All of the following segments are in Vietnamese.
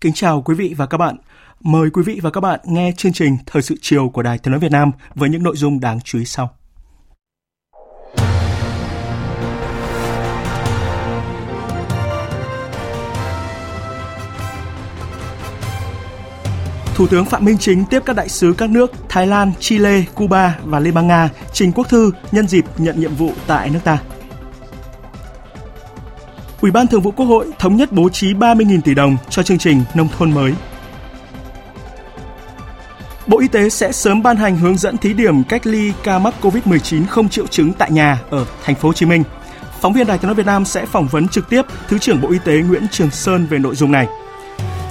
Kính chào quý vị và các bạn. Mời quý vị và các bạn nghe chương trình Thời sự chiều của Đài Tiếng nói Việt Nam với những nội dung đáng chú ý sau. Thủ tướng Phạm Minh Chính tiếp các đại sứ các nước Thái Lan, Chile, Cuba và Liên bang Nga trình quốc thư nhân dịp nhận nhiệm vụ tại nước ta. Ủy ban Thường vụ Quốc hội thống nhất bố trí 30.000 tỷ đồng cho chương trình nông thôn mới. Bộ Y tế sẽ sớm ban hành hướng dẫn thí điểm cách ly ca mắc COVID-19 không triệu chứng tại nhà ở thành phố Hồ Chí Minh. Phóng viên Đài Tiếng nói Việt Nam sẽ phỏng vấn trực tiếp Thứ trưởng Bộ Y tế Nguyễn Trường Sơn về nội dung này.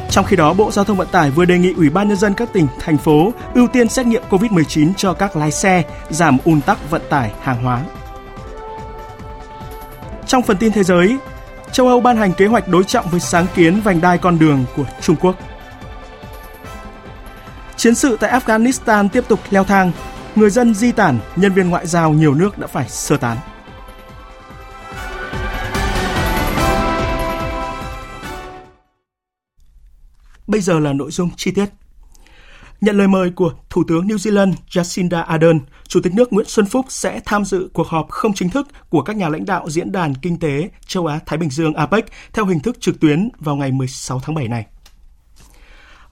Trong khi đó, Bộ Giao thông Vận tải vừa đề nghị Ủy ban nhân dân các tỉnh, thành phố ưu tiên xét nghiệm COVID-19 cho các lái xe, giảm ùn tắc vận tải hàng hóa. Trong phần tin thế giới, châu Âu ban hành kế hoạch đối trọng với sáng kiến vành đai con đường của Trung Quốc. Chiến sự tại Afghanistan tiếp tục leo thang, người dân di tản, nhân viên ngoại giao nhiều nước đã phải sơ tán. Bây giờ là nội dung chi tiết. Nhận lời mời của Thủ tướng New Zealand Jacinda Ardern, Chủ tịch nước Nguyễn Xuân Phúc sẽ tham dự cuộc họp không chính thức của các nhà lãnh đạo Diễn đàn Kinh tế Châu Á-Thái Bình Dương APEC theo hình thức trực tuyến vào ngày 16 tháng 7 này.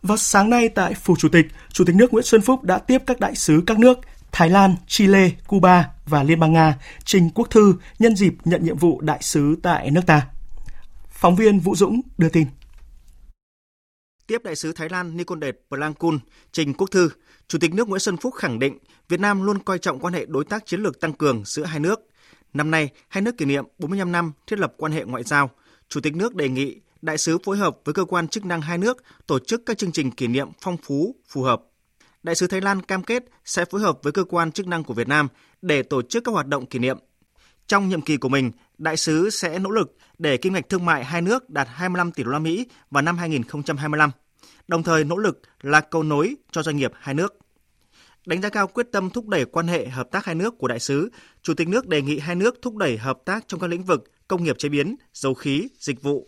Vào sáng nay tại Phủ Chủ tịch, Chủ tịch nước Nguyễn Xuân Phúc đã tiếp các đại sứ các nước Thái Lan, Chile, Cuba và Liên bang Nga trình quốc thư nhân dịp nhận nhiệm vụ đại sứ tại nước ta. Phóng viên Vũ Dũng đưa tin. Tiếp đại sứ Thái Lan Nikondet Plankun trình quốc thư, Chủ tịch nước Nguyễn Xuân Phúc khẳng định Việt Nam luôn coi trọng quan hệ đối tác chiến lược tăng cường giữa hai nước. Năm nay, hai nước kỷ niệm 45 năm thiết lập quan hệ ngoại giao. Chủ tịch nước đề nghị đại sứ phối hợp với cơ quan chức năng hai nước tổ chức các chương trình kỷ niệm phong phú, phù hợp. Đại sứ Thái Lan cam kết sẽ phối hợp với cơ quan chức năng của Việt Nam để tổ chức các hoạt động kỷ niệm. Trong nhiệm kỳ của mình, đại sứ sẽ nỗ lực để kim ngạch thương mại hai nước đạt 25 tỷ đô la Mỹ vào năm 2025, đồng thời nỗ lực là cầu nối cho doanh nghiệp hai nước. Đánh giá cao quyết tâm thúc đẩy quan hệ hợp tác hai nước của đại sứ, Chủ tịch nước đề nghị hai nước thúc đẩy hợp tác trong các lĩnh vực công nghiệp chế biến, dầu khí, dịch vụ.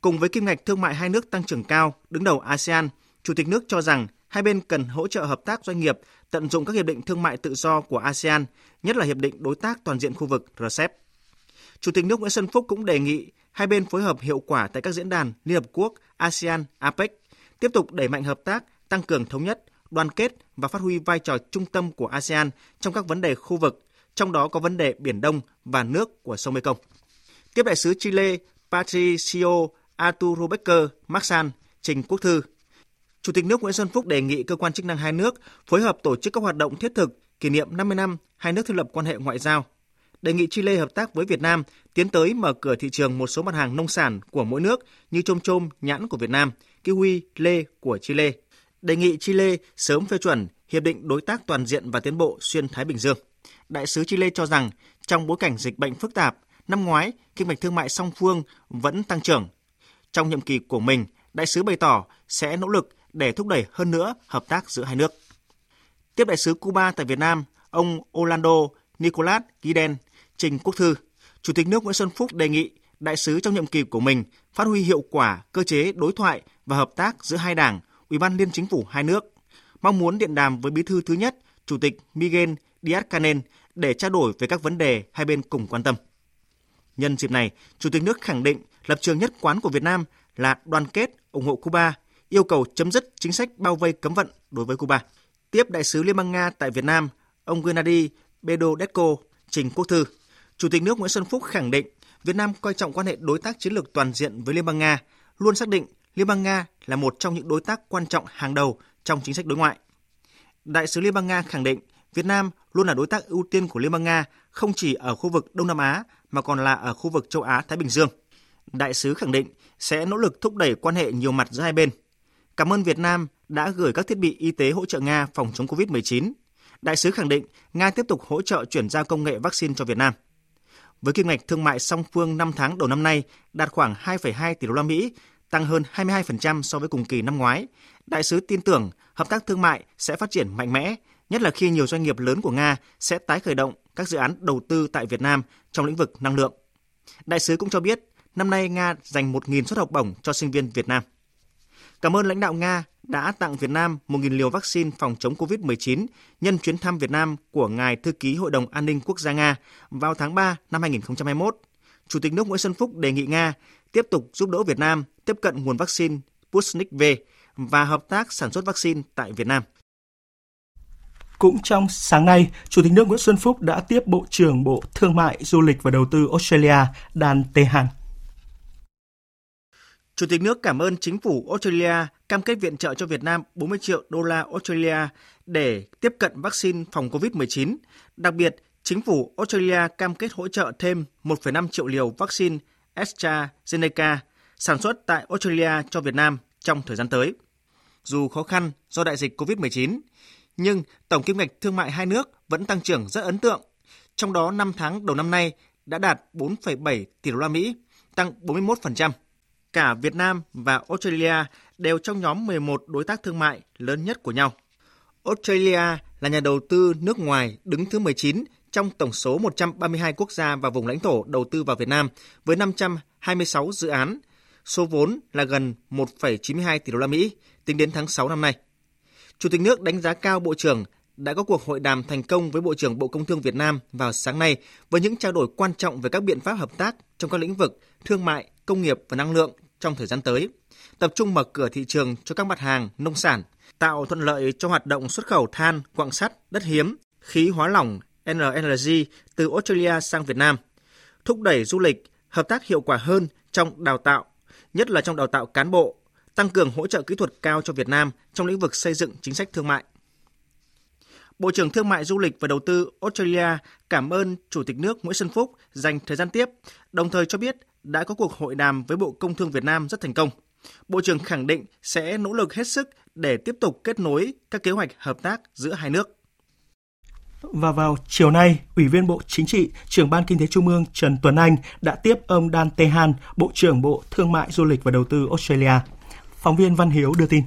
Cùng với kim ngạch thương mại hai nước tăng trưởng cao, đứng đầu ASEAN, Chủ tịch nước cho rằng hai bên cần hỗ trợ hợp tác doanh nghiệp tận dụng các hiệp định thương mại tự do của ASEAN, nhất là hiệp định đối tác toàn diện khu vực RCEP. Chủ tịch nước Nguyễn Xuân Phúc cũng đề nghị hai bên phối hợp hiệu quả tại các diễn đàn Liên Hợp Quốc, ASEAN, APEC, tiếp tục đẩy mạnh hợp tác, tăng cường thống nhất, đoàn kết và phát huy vai trò trung tâm của ASEAN trong các vấn đề khu vực, trong đó có vấn đề Biển Đông và nước của sông Mekong. Tiếp đại sứ Chile Patricio Arturo Becker Maxan trình quốc thư. Chủ tịch nước Nguyễn Xuân Phúc đề nghị cơ quan chức năng hai nước phối hợp tổ chức các hoạt động thiết thực kỷ niệm 50 năm hai nước thiết lập quan hệ ngoại giao. Đề nghị Chile hợp tác với Việt Nam tiến tới mở cửa thị trường một số mặt hàng nông sản của mỗi nước như chôm chôm, nhãn của Việt Nam, kiwi, lê của Chile. Đề nghị Chile sớm phê chuẩn Hiệp định Đối tác Toàn diện và Tiến bộ Xuyên Thái Bình Dương. Đại sứ Chile cho rằng trong bối cảnh dịch bệnh phức tạp, năm ngoái, kinh mạch thương mại song phương vẫn tăng trưởng. Trong nhiệm kỳ của mình, đại sứ bày tỏ sẽ nỗ lực để thúc đẩy hơn nữa hợp tác giữa hai nước. Tiếp đại sứ Cuba tại Việt Nam, ông Orlando Nicolas Guiden trình quốc thư, Chủ tịch nước Nguyễn Xuân Phúc đề nghị đại sứ trong nhiệm kỳ của mình phát huy hiệu quả cơ chế đối thoại và hợp tác giữa hai đảng, Ủy ban Liên chính phủ hai nước. Mong muốn điện đàm với bí thư thứ nhất, Chủ tịch Miguel Díaz-Canel để trao đổi về các vấn đề hai bên cùng quan tâm. Nhân dịp này, Chủ tịch nước khẳng định lập trường nhất quán của Việt Nam là đoàn kết, ủng hộ Cuba, yêu cầu chấm dứt chính sách bao vây cấm vận đối với Cuba. Tiếp đại sứ Liên bang Nga tại Việt Nam, ông Gennady Bedodetko trình quốc thư. Chủ tịch nước Nguyễn Xuân Phúc khẳng định Việt Nam coi trọng quan hệ đối tác chiến lược toàn diện với Liên bang Nga, luôn xác định Liên bang Nga là một trong những đối tác quan trọng hàng đầu trong chính sách đối ngoại. Đại sứ Liên bang Nga khẳng định Việt Nam luôn là đối tác ưu tiên của Liên bang Nga không chỉ ở khu vực Đông Nam Á mà còn là ở khu vực châu Á Thái Bình Dương. Đại sứ khẳng định sẽ nỗ lực thúc đẩy quan hệ nhiều mặt giữa hai bên. Cảm ơn Việt Nam đã gửi các thiết bị y tế hỗ trợ Nga phòng chống COVID-19. Đại sứ khẳng định Nga tiếp tục hỗ trợ chuyển giao công nghệ vaccine cho Việt Nam. Với kim ngạch thương mại song phương 5 tháng đầu năm nay đạt khoảng 2,2 tỷ đô la Mỹ, tăng hơn 22% so với cùng kỳ năm ngoái. Đại sứ tin tưởng hợp tác thương mại sẽ phát triển mạnh mẽ, nhất là khi nhiều doanh nghiệp lớn của Nga sẽ tái khởi động các dự án đầu tư tại Việt Nam trong lĩnh vực năng lượng. Đại sứ cũng cho biết, năm nay Nga dành 1.000 suất học bổng cho sinh viên Việt Nam. Cảm ơn lãnh đạo Nga đã tặng Việt Nam 1.000 liều vaccine phòng chống COVID-19 nhân chuyến thăm Việt Nam của Ngài Thư ký Hội đồng An ninh Quốc gia Nga vào tháng 3 năm 2021. Chủ tịch nước Nguyễn Xuân Phúc đề nghị Nga tiếp tục giúp đỡ Việt Nam tiếp cận nguồn vaccine Sputnik V và hợp tác sản xuất vaccine tại Việt Nam. Cũng trong sáng nay, Chủ tịch nước Nguyễn Xuân Phúc đã tiếp Bộ trưởng Bộ Thương mại, Du lịch và Đầu tư Australia Dan Tehan. Chủ tịch nước cảm ơn chính phủ Australia cam kết viện trợ cho Việt Nam 40 triệu đô la Australia để tiếp cận vaccine phòng COVID-19. Đặc biệt, chính phủ Australia cam kết hỗ trợ thêm 1,5 triệu liều vaccine AstraZeneca sản xuất tại Australia cho Việt Nam trong thời gian tới. Dù khó khăn do đại dịch COVID-19, nhưng tổng kim ngạch thương mại hai nước vẫn tăng trưởng rất ấn tượng. Trong đó 5 tháng đầu năm nay đã đạt 4,7 tỷ đô la Mỹ, tăng 41%. Cả Việt Nam và Australia đều trong nhóm 11 đối tác thương mại lớn nhất của nhau. Australia là nhà đầu tư nước ngoài đứng thứ 19 trong tổng số 132 quốc gia và vùng lãnh thổ đầu tư vào Việt Nam với 526 dự án, số vốn là gần 1,92 tỷ đô la Mỹ tính đến tháng 6 năm nay. Chủ tịch nước đánh giá cao Bộ trưởng đã có cuộc hội đàm thành công với Bộ trưởng Bộ Công Thương Việt Nam vào sáng nay với những trao đổi quan trọng về các biện pháp hợp tác trong các lĩnh vực thương mại, công nghiệp và năng lượng trong thời gian tới, tập trung mở cửa thị trường cho các mặt hàng nông sản, tạo thuận lợi cho hoạt động xuất khẩu than, quặng sắt, đất hiếm, khí hóa lỏng NLG từ Australia sang Việt Nam, thúc đẩy du lịch, hợp tác hiệu quả hơn trong đào tạo, nhất là trong đào tạo cán bộ, tăng cường hỗ trợ kỹ thuật cao cho Việt Nam trong lĩnh vực xây dựng chính sách thương mại. Bộ trưởng Thương mại Du lịch và Đầu tư Australia cảm ơn Chủ tịch nước Nguyễn Xuân Phúc dành thời gian tiếp, đồng thời cho biết đã có cuộc hội đàm với Bộ Công Thương Việt Nam rất thành công. Bộ trưởng khẳng định sẽ nỗ lực hết sức để tiếp tục kết nối các kế hoạch hợp tác giữa hai nước. Và vào chiều nay, Ủy viên Bộ Chính trị, trưởng Ban Kinh tế Trung ương Trần Tuấn Anh đã tiếp ông Dan Tehan, Bộ trưởng Bộ Thương mại Du lịch và Đầu tư Australia. Phóng viên Văn Hiếu đưa tin.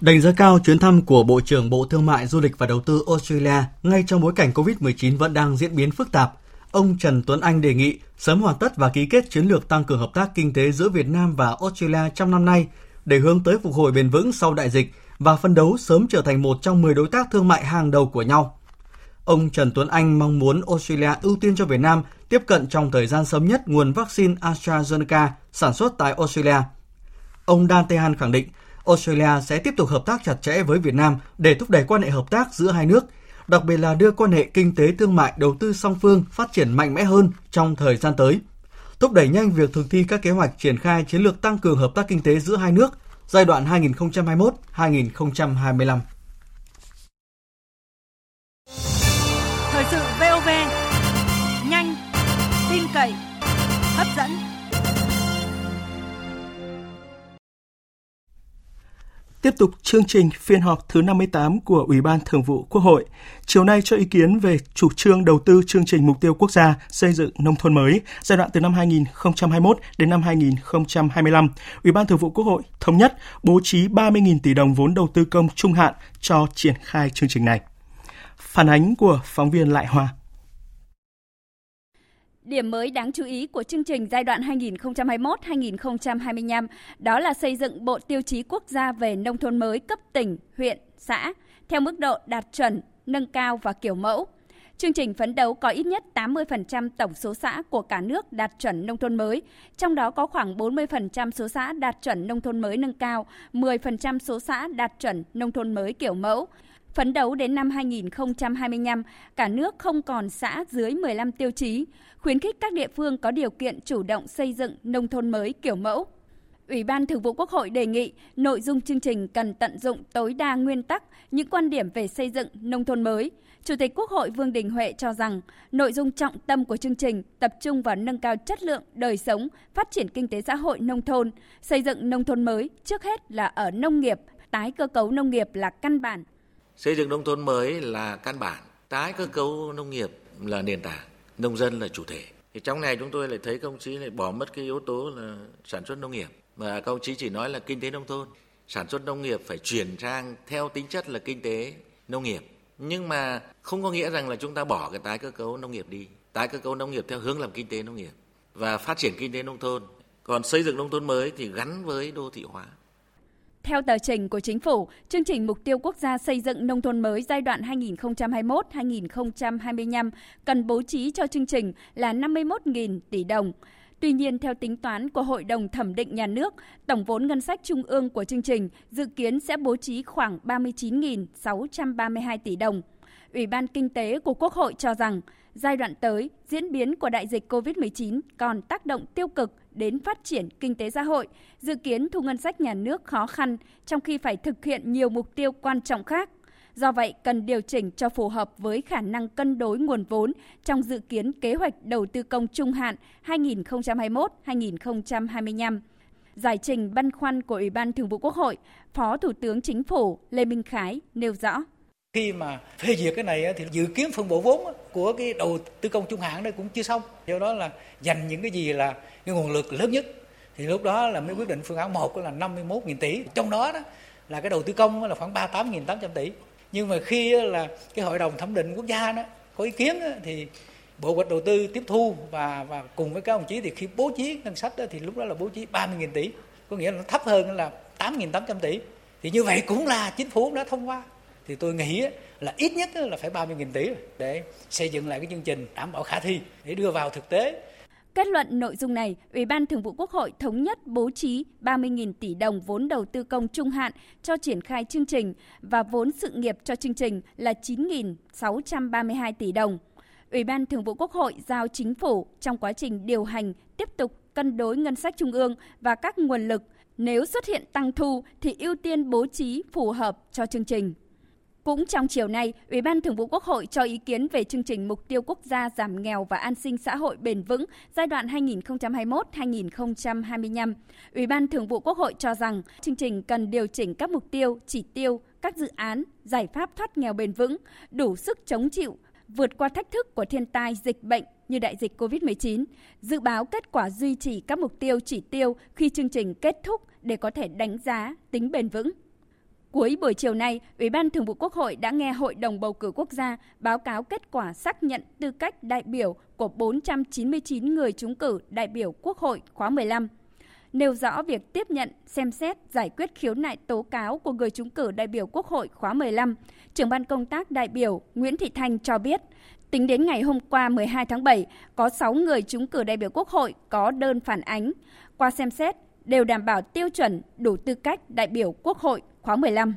Đánh giá cao chuyến thăm của Bộ trưởng Bộ Thương mại Du lịch và Đầu tư Australia ngay trong bối cảnh COVID-19 vẫn đang diễn biến phức tạp, ông Trần Tuấn Anh đề nghị sớm hoàn tất và ký kết chiến lược tăng cường hợp tác kinh tế giữa Việt Nam và Australia trong năm nay để hướng tới phục hồi bền vững sau đại dịch và phân đấu sớm trở thành một trong 10 đối tác thương mại hàng đầu của nhau. Ông Trần Tuấn Anh mong muốn Australia ưu tiên cho Việt Nam tiếp cận trong thời gian sớm nhất nguồn vaccine AstraZeneca sản xuất tại Australia. Ông Dan Tehan khẳng định Australia sẽ tiếp tục hợp tác chặt chẽ với Việt Nam để thúc đẩy quan hệ hợp tác giữa hai nước, đặc biệt là đưa quan hệ kinh tế thương mại đầu tư song phương phát triển mạnh mẽ hơn trong thời gian tới, thúc đẩy nhanh việc thực thi các kế hoạch triển khai chiến lược tăng cường hợp tác kinh tế giữa hai nước giai đoạn 2021-2025. Thời sự VOV, nhanh, tin cậy, hấp dẫn. Tiếp tục chương trình phiên họp thứ 58 của Ủy ban Thường vụ Quốc hội. Chiều nay cho ý kiến về chủ trương đầu tư chương trình mục tiêu quốc gia xây dựng nông thôn mới giai đoạn từ năm 2021 đến năm 2025. Ủy ban Thường vụ Quốc hội thống nhất bố trí 30.000 tỷ đồng vốn đầu tư công trung hạn cho triển khai chương trình này. Phản ánh của phóng viên Lại Hoa. Điểm mới đáng chú ý của chương trình giai đoạn 2021-2025 đó là xây dựng bộ tiêu chí quốc gia về nông thôn mới cấp tỉnh, huyện, xã theo mức độ đạt chuẩn, nâng cao và kiểu mẫu. Chương trình phấn đấu có ít nhất 80% tổng số xã của cả nước đạt chuẩn nông thôn mới, trong đó có khoảng 40% số xã đạt chuẩn nông thôn mới nâng cao, 10% số xã đạt chuẩn nông thôn mới kiểu mẫu, Phấn đấu đến năm 2025, cả nước không còn xã dưới 15 tiêu chí, khuyến khích các địa phương có điều kiện chủ động xây dựng nông thôn mới kiểu mẫu. Ủy ban Thường vụ Quốc hội đề nghị nội dung chương trình cần tận dụng tối đa nguyên tắc, những quan điểm về xây dựng nông thôn mới. Chủ tịch Quốc hội Vương Đình Huệ cho rằng, nội dung trọng tâm của chương trình tập trung vào nâng cao chất lượng đời sống, phát triển kinh tế xã hội nông thôn, xây dựng nông thôn mới trước hết là ở nông nghiệp, tái cơ cấu nông nghiệp là căn bản. Xây dựng nông thôn mới là căn bản, tái cơ cấu nông nghiệp là nền tảng, nông dân là chủ thể. Thì trong này chúng tôi lại thấy công chí lại bỏ mất cái yếu tố là sản xuất nông nghiệp. Mà công chí chỉ nói là kinh tế nông thôn. Sản xuất nông nghiệp phải chuyển sang theo tính chất là kinh tế nông nghiệp. Nhưng mà không có nghĩa rằng là chúng ta bỏ cái tái cơ cấu nông nghiệp đi. Tái cơ cấu nông nghiệp theo hướng làm kinh tế nông nghiệp và phát triển kinh tế nông thôn. Còn xây dựng nông thôn mới thì gắn với đô thị hóa theo tờ trình của chính phủ, chương trình mục tiêu quốc gia xây dựng nông thôn mới giai đoạn 2021-2025 cần bố trí cho chương trình là 51.000 tỷ đồng. Tuy nhiên, theo tính toán của Hội đồng Thẩm định Nhà nước, tổng vốn ngân sách trung ương của chương trình dự kiến sẽ bố trí khoảng 39.632 tỷ đồng. Ủy ban Kinh tế của Quốc hội cho rằng, giai đoạn tới, diễn biến của đại dịch COVID-19 còn tác động tiêu cực đến phát triển kinh tế xã hội, dự kiến thu ngân sách nhà nước khó khăn trong khi phải thực hiện nhiều mục tiêu quan trọng khác. Do vậy, cần điều chỉnh cho phù hợp với khả năng cân đối nguồn vốn trong dự kiến kế hoạch đầu tư công trung hạn 2021-2025. Giải trình băn khoăn của Ủy ban Thường vụ Quốc hội, Phó Thủ tướng Chính phủ Lê Minh Khái nêu rõ khi mà phê duyệt cái này thì dự kiến phân bổ vốn của cái đầu tư công trung hạn đây cũng chưa xong. Do đó là dành những cái gì là cái nguồn lực lớn nhất. Thì lúc đó là mới quyết định phương án một là 51.000 tỷ. Trong đó đó là cái đầu tư công là khoảng 38.800 tỷ. Nhưng mà khi là cái hội đồng thẩm định quốc gia đó có ý kiến đó, thì bộ hoạch đầu tư tiếp thu và và cùng với các đồng chí thì khi bố trí ngân sách đó, thì lúc đó là bố trí 30.000 tỷ. Có nghĩa là nó thấp hơn là 8.800 tỷ. Thì như vậy cũng là chính phủ đã thông qua thì tôi nghĩ là ít nhất là phải 30.000 tỷ để xây dựng lại cái chương trình đảm bảo khả thi để đưa vào thực tế Kết luận nội dung này, Ủy ban Thường vụ Quốc hội thống nhất bố trí 30.000 tỷ đồng vốn đầu tư công trung hạn cho triển khai chương trình và vốn sự nghiệp cho chương trình là 9.632 tỷ đồng. Ủy ban Thường vụ Quốc hội giao chính phủ trong quá trình điều hành tiếp tục cân đối ngân sách trung ương và các nguồn lực. Nếu xuất hiện tăng thu thì ưu tiên bố trí phù hợp cho chương trình. Cũng trong chiều nay, Ủy ban Thường vụ Quốc hội cho ý kiến về chương trình mục tiêu quốc gia giảm nghèo và an sinh xã hội bền vững giai đoạn 2021-2025. Ủy ban Thường vụ Quốc hội cho rằng chương trình cần điều chỉnh các mục tiêu, chỉ tiêu, các dự án, giải pháp thoát nghèo bền vững, đủ sức chống chịu, vượt qua thách thức của thiên tai dịch bệnh như đại dịch COVID-19, dự báo kết quả duy trì các mục tiêu chỉ tiêu khi chương trình kết thúc để có thể đánh giá tính bền vững. Cuối buổi chiều nay, Ủy ban Thường vụ Quốc hội đã nghe Hội đồng Bầu cử Quốc gia báo cáo kết quả xác nhận tư cách đại biểu của 499 người trúng cử đại biểu Quốc hội khóa 15 nêu rõ việc tiếp nhận, xem xét, giải quyết khiếu nại tố cáo của người trúng cử đại biểu Quốc hội khóa 15. Trưởng ban công tác đại biểu Nguyễn Thị Thanh cho biết, tính đến ngày hôm qua 12 tháng 7, có 6 người trúng cử đại biểu Quốc hội có đơn phản ánh. Qua xem xét, đều đảm bảo tiêu chuẩn đủ tư cách đại biểu Quốc hội khóa 15.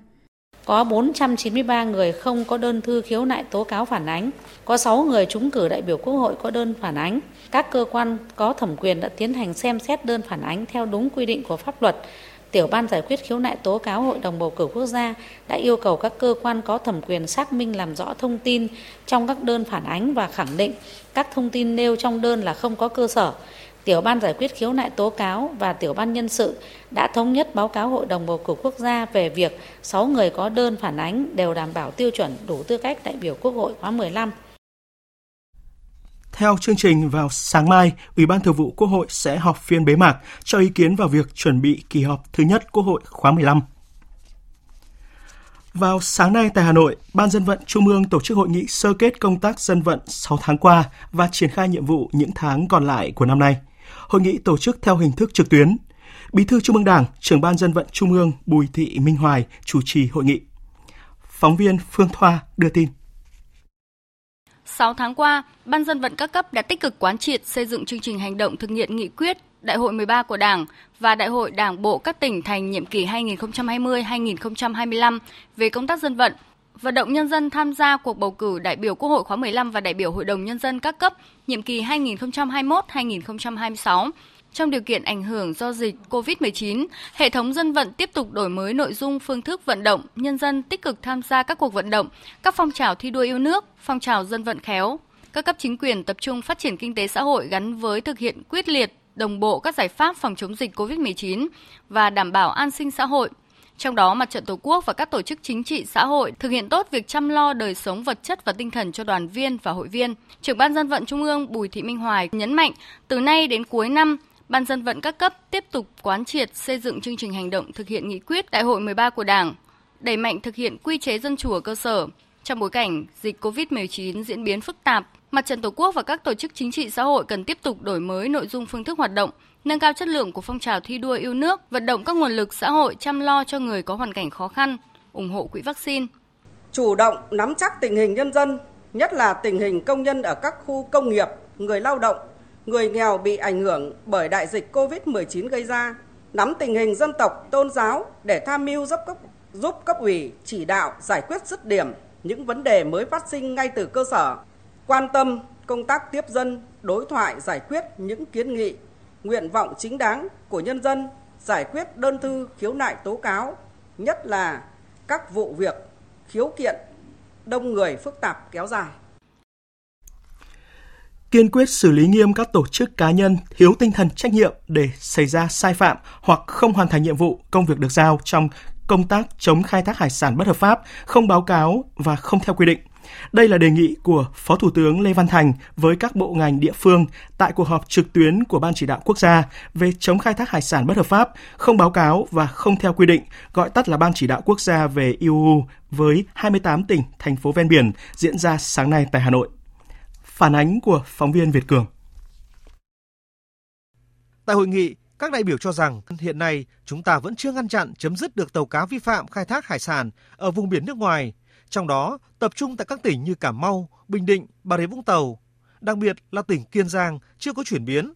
Có 493 người không có đơn thư khiếu nại tố cáo phản ánh, có 6 người trúng cử đại biểu Quốc hội có đơn phản ánh. Các cơ quan có thẩm quyền đã tiến hành xem xét đơn phản ánh theo đúng quy định của pháp luật. Tiểu ban giải quyết khiếu nại tố cáo Hội đồng bầu cử quốc gia đã yêu cầu các cơ quan có thẩm quyền xác minh làm rõ thông tin trong các đơn phản ánh và khẳng định các thông tin nêu trong đơn là không có cơ sở Tiểu ban giải quyết khiếu nại tố cáo và tiểu ban nhân sự đã thống nhất báo cáo Hội đồng bầu cử quốc gia về việc 6 người có đơn phản ánh đều đảm bảo tiêu chuẩn đủ tư cách đại biểu Quốc hội khóa 15. Theo chương trình vào sáng mai, Ủy ban Thường vụ Quốc hội sẽ họp phiên bế mạc cho ý kiến vào việc chuẩn bị kỳ họp thứ nhất Quốc hội khóa 15. Vào sáng nay tại Hà Nội, Ban dân vận Trung ương tổ chức hội nghị sơ kết công tác dân vận 6 tháng qua và triển khai nhiệm vụ những tháng còn lại của năm nay. Hội nghị tổ chức theo hình thức trực tuyến. Bí thư Trung ương Đảng, trưởng ban dân vận Trung ương Bùi Thị Minh Hoài chủ trì hội nghị. Phóng viên Phương Thoa đưa tin. 6 tháng qua, Ban dân vận các cấp đã tích cực quán triệt xây dựng chương trình hành động thực hiện nghị quyết Đại hội 13 của Đảng và Đại hội Đảng bộ các tỉnh thành nhiệm kỳ 2020-2025 về công tác dân vận, vận động nhân dân tham gia cuộc bầu cử đại biểu Quốc hội khóa 15 và đại biểu Hội đồng Nhân dân các cấp nhiệm kỳ 2021-2026. Trong điều kiện ảnh hưởng do dịch COVID-19, hệ thống dân vận tiếp tục đổi mới nội dung phương thức vận động, nhân dân tích cực tham gia các cuộc vận động, các phong trào thi đua yêu nước, phong trào dân vận khéo. Các cấp chính quyền tập trung phát triển kinh tế xã hội gắn với thực hiện quyết liệt, đồng bộ các giải pháp phòng chống dịch COVID-19 và đảm bảo an sinh xã hội, trong đó, Mặt trận Tổ quốc và các tổ chức chính trị xã hội thực hiện tốt việc chăm lo đời sống vật chất và tinh thần cho đoàn viên và hội viên. Trưởng ban dân vận Trung ương Bùi Thị Minh Hoài nhấn mạnh, từ nay đến cuối năm, Ban dân vận các cấp tiếp tục quán triệt xây dựng chương trình hành động thực hiện nghị quyết Đại hội 13 của Đảng, đẩy mạnh thực hiện quy chế dân chủ ở cơ sở. Trong bối cảnh dịch COVID-19 diễn biến phức tạp, Mặt trận Tổ quốc và các tổ chức chính trị xã hội cần tiếp tục đổi mới nội dung phương thức hoạt động, nâng cao chất lượng của phong trào thi đua yêu nước, vận động các nguồn lực xã hội chăm lo cho người có hoàn cảnh khó khăn, ủng hộ quỹ vaccine. Chủ động nắm chắc tình hình nhân dân, nhất là tình hình công nhân ở các khu công nghiệp, người lao động, người nghèo bị ảnh hưởng bởi đại dịch COVID-19 gây ra, nắm tình hình dân tộc, tôn giáo để tham mưu giúp cấp, giúp cấp ủy chỉ đạo giải quyết dứt điểm những vấn đề mới phát sinh ngay từ cơ sở, quan tâm công tác tiếp dân, đối thoại giải quyết những kiến nghị, nguyện vọng chính đáng của nhân dân, giải quyết đơn thư khiếu nại tố cáo, nhất là các vụ việc khiếu kiện đông người phức tạp kéo dài kiên quyết xử lý nghiêm các tổ chức cá nhân thiếu tinh thần trách nhiệm để xảy ra sai phạm hoặc không hoàn thành nhiệm vụ công việc được giao trong công tác chống khai thác hải sản bất hợp pháp, không báo cáo và không theo quy định. Đây là đề nghị của Phó Thủ tướng Lê Văn Thành với các bộ ngành địa phương tại cuộc họp trực tuyến của Ban chỉ đạo quốc gia về chống khai thác hải sản bất hợp pháp, không báo cáo và không theo quy định, gọi tắt là Ban chỉ đạo quốc gia về IUU với 28 tỉnh, thành phố ven biển diễn ra sáng nay tại Hà Nội. Phản ánh của phóng viên Việt Cường. Tại hội nghị, các đại biểu cho rằng hiện nay chúng ta vẫn chưa ngăn chặn chấm dứt được tàu cá vi phạm khai thác hải sản ở vùng biển nước ngoài, trong đó tập trung tại các tỉnh như Cà Mau, Bình Định, Bà Rịa Vũng Tàu, đặc biệt là tỉnh Kiên Giang chưa có chuyển biến.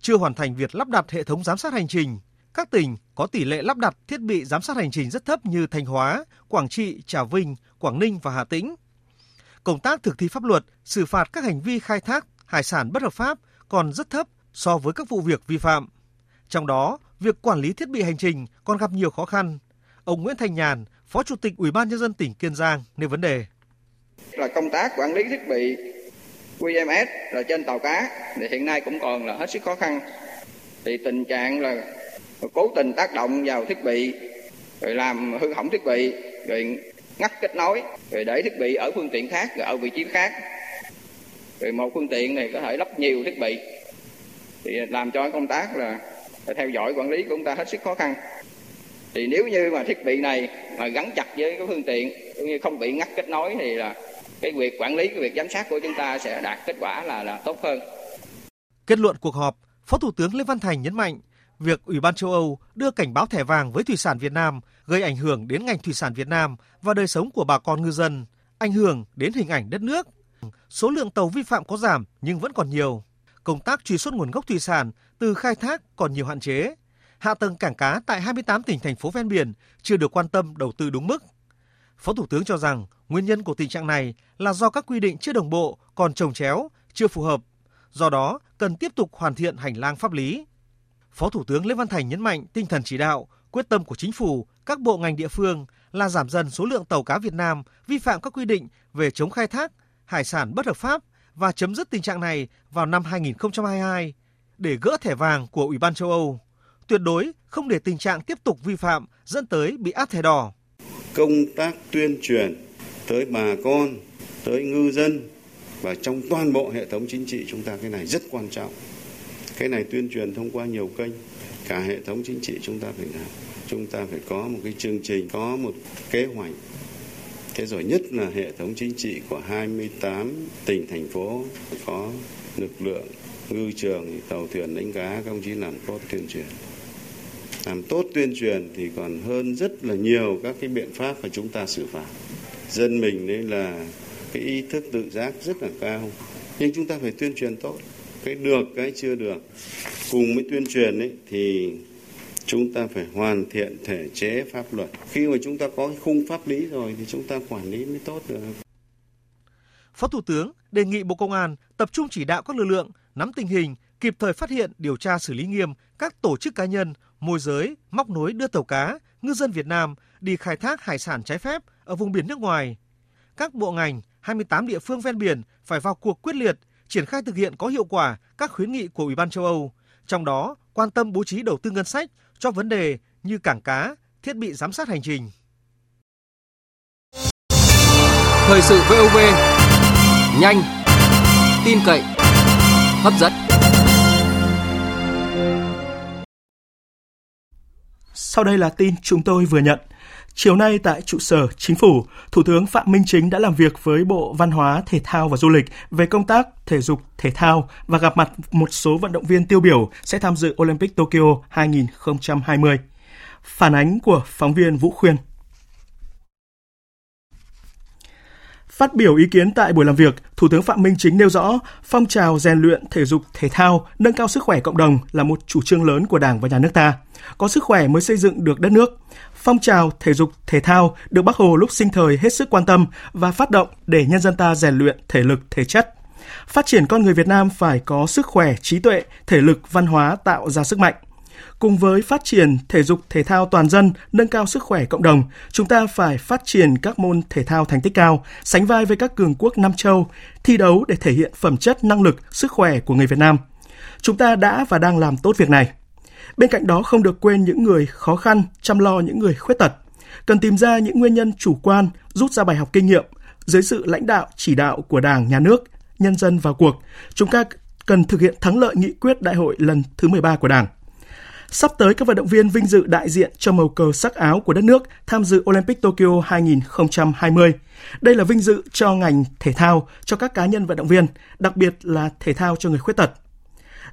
Chưa hoàn thành việc lắp đặt hệ thống giám sát hành trình, các tỉnh có tỷ lệ lắp đặt thiết bị giám sát hành trình rất thấp như Thanh Hóa, Quảng Trị, Trà Vinh, Quảng Ninh và Hà Tĩnh công tác thực thi pháp luật, xử phạt các hành vi khai thác hải sản bất hợp pháp còn rất thấp so với các vụ việc vi phạm. Trong đó, việc quản lý thiết bị hành trình còn gặp nhiều khó khăn. Ông Nguyễn Thành Nhàn, Phó Chủ tịch Ủy ban nhân dân tỉnh Kiên Giang nêu vấn đề. Là công tác quản lý thiết bị QMS là trên tàu cá thì hiện nay cũng còn là hết sức khó khăn. Thì tình trạng là cố tình tác động vào thiết bị rồi làm hư hỏng thiết bị rồi ngắt kết nối rồi để thiết bị ở phương tiện khác rồi ở vị trí khác rồi một phương tiện này có thể lắp nhiều thiết bị thì làm cho công tác là, là theo dõi quản lý của chúng ta hết sức khó khăn thì nếu như mà thiết bị này mà gắn chặt với cái phương tiện cũng như không bị ngắt kết nối thì là cái việc quản lý cái việc giám sát của chúng ta sẽ đạt kết quả là là tốt hơn. Kết luận cuộc họp, Phó Thủ tướng Lê Văn Thành nhấn mạnh việc Ủy ban châu Âu đưa cảnh báo thẻ vàng với thủy sản Việt Nam gây ảnh hưởng đến ngành thủy sản Việt Nam và đời sống của bà con ngư dân, ảnh hưởng đến hình ảnh đất nước. Số lượng tàu vi phạm có giảm nhưng vẫn còn nhiều. Công tác truy xuất nguồn gốc thủy sản từ khai thác còn nhiều hạn chế. Hạ tầng cảng cá tại 28 tỉnh thành phố ven biển chưa được quan tâm đầu tư đúng mức. Phó Thủ tướng cho rằng nguyên nhân của tình trạng này là do các quy định chưa đồng bộ, còn trồng chéo, chưa phù hợp. Do đó, cần tiếp tục hoàn thiện hành lang pháp lý. Phó Thủ tướng Lê Văn Thành nhấn mạnh tinh thần chỉ đạo, quyết tâm của chính phủ, các bộ ngành địa phương là giảm dần số lượng tàu cá Việt Nam vi phạm các quy định về chống khai thác hải sản bất hợp pháp và chấm dứt tình trạng này vào năm 2022 để gỡ thẻ vàng của Ủy ban châu Âu. Tuyệt đối không để tình trạng tiếp tục vi phạm dẫn tới bị áp thẻ đỏ. Công tác tuyên truyền tới bà con, tới ngư dân và trong toàn bộ hệ thống chính trị chúng ta cái này rất quan trọng. Cái này tuyên truyền thông qua nhiều kênh cả hệ thống chính trị chúng ta phải làm. Chúng ta phải có một cái chương trình có một kế hoạch. Thế rồi nhất là hệ thống chính trị của 28 tỉnh thành phố có lực lượng ngư trường tàu thuyền đánh cá các ông chí làm tốt tuyên truyền làm tốt tuyên truyền thì còn hơn rất là nhiều các cái biện pháp mà chúng ta xử phạt dân mình đấy là cái ý thức tự giác rất là cao nhưng chúng ta phải tuyên truyền tốt cái được cái chưa được cùng với tuyên truyền ấy thì chúng ta phải hoàn thiện thể chế pháp luật. Khi mà chúng ta có khung pháp lý rồi thì chúng ta quản lý mới tốt được. Phó Thủ tướng đề nghị Bộ Công an tập trung chỉ đạo các lực lượng nắm tình hình, kịp thời phát hiện, điều tra xử lý nghiêm các tổ chức cá nhân môi giới, móc nối đưa tàu cá, ngư dân Việt Nam đi khai thác hải sản trái phép ở vùng biển nước ngoài. Các bộ ngành, 28 địa phương ven biển phải vào cuộc quyết liệt, triển khai thực hiện có hiệu quả các khuyến nghị của Ủy ban châu Âu, trong đó quan tâm bố trí đầu tư ngân sách cho vấn đề như cảng cá, thiết bị giám sát hành trình. Thời sự VOV, nhanh, tin cậy, hấp dẫn. Sau đây là tin chúng tôi vừa nhận. Chiều nay tại trụ sở Chính phủ, Thủ tướng Phạm Minh Chính đã làm việc với Bộ Văn hóa, Thể thao và Du lịch về công tác thể dục thể thao và gặp mặt một số vận động viên tiêu biểu sẽ tham dự Olympic Tokyo 2020. Phản ánh của phóng viên Vũ Khuyên. Phát biểu ý kiến tại buổi làm việc, Thủ tướng Phạm Minh Chính nêu rõ, phong trào rèn luyện thể dục thể thao, nâng cao sức khỏe cộng đồng là một chủ trương lớn của Đảng và Nhà nước ta. Có sức khỏe mới xây dựng được đất nước. Phong trào thể dục thể thao được Bác Hồ lúc sinh thời hết sức quan tâm và phát động để nhân dân ta rèn luyện thể lực, thể chất. Phát triển con người Việt Nam phải có sức khỏe, trí tuệ, thể lực, văn hóa tạo ra sức mạnh. Cùng với phát triển thể dục thể thao toàn dân, nâng cao sức khỏe cộng đồng, chúng ta phải phát triển các môn thể thao thành tích cao, sánh vai với các cường quốc Nam châu, thi đấu để thể hiện phẩm chất, năng lực, sức khỏe của người Việt Nam. Chúng ta đã và đang làm tốt việc này. Bên cạnh đó không được quên những người khó khăn, chăm lo những người khuyết tật. Cần tìm ra những nguyên nhân chủ quan, rút ra bài học kinh nghiệm. Dưới sự lãnh đạo, chỉ đạo của Đảng, Nhà nước, nhân dân vào cuộc, chúng ta cần thực hiện thắng lợi nghị quyết đại hội lần thứ 13 của Đảng. Sắp tới các vận động viên vinh dự đại diện cho màu cờ sắc áo của đất nước tham dự Olympic Tokyo 2020. Đây là vinh dự cho ngành thể thao, cho các cá nhân vận động viên, đặc biệt là thể thao cho người khuyết tật.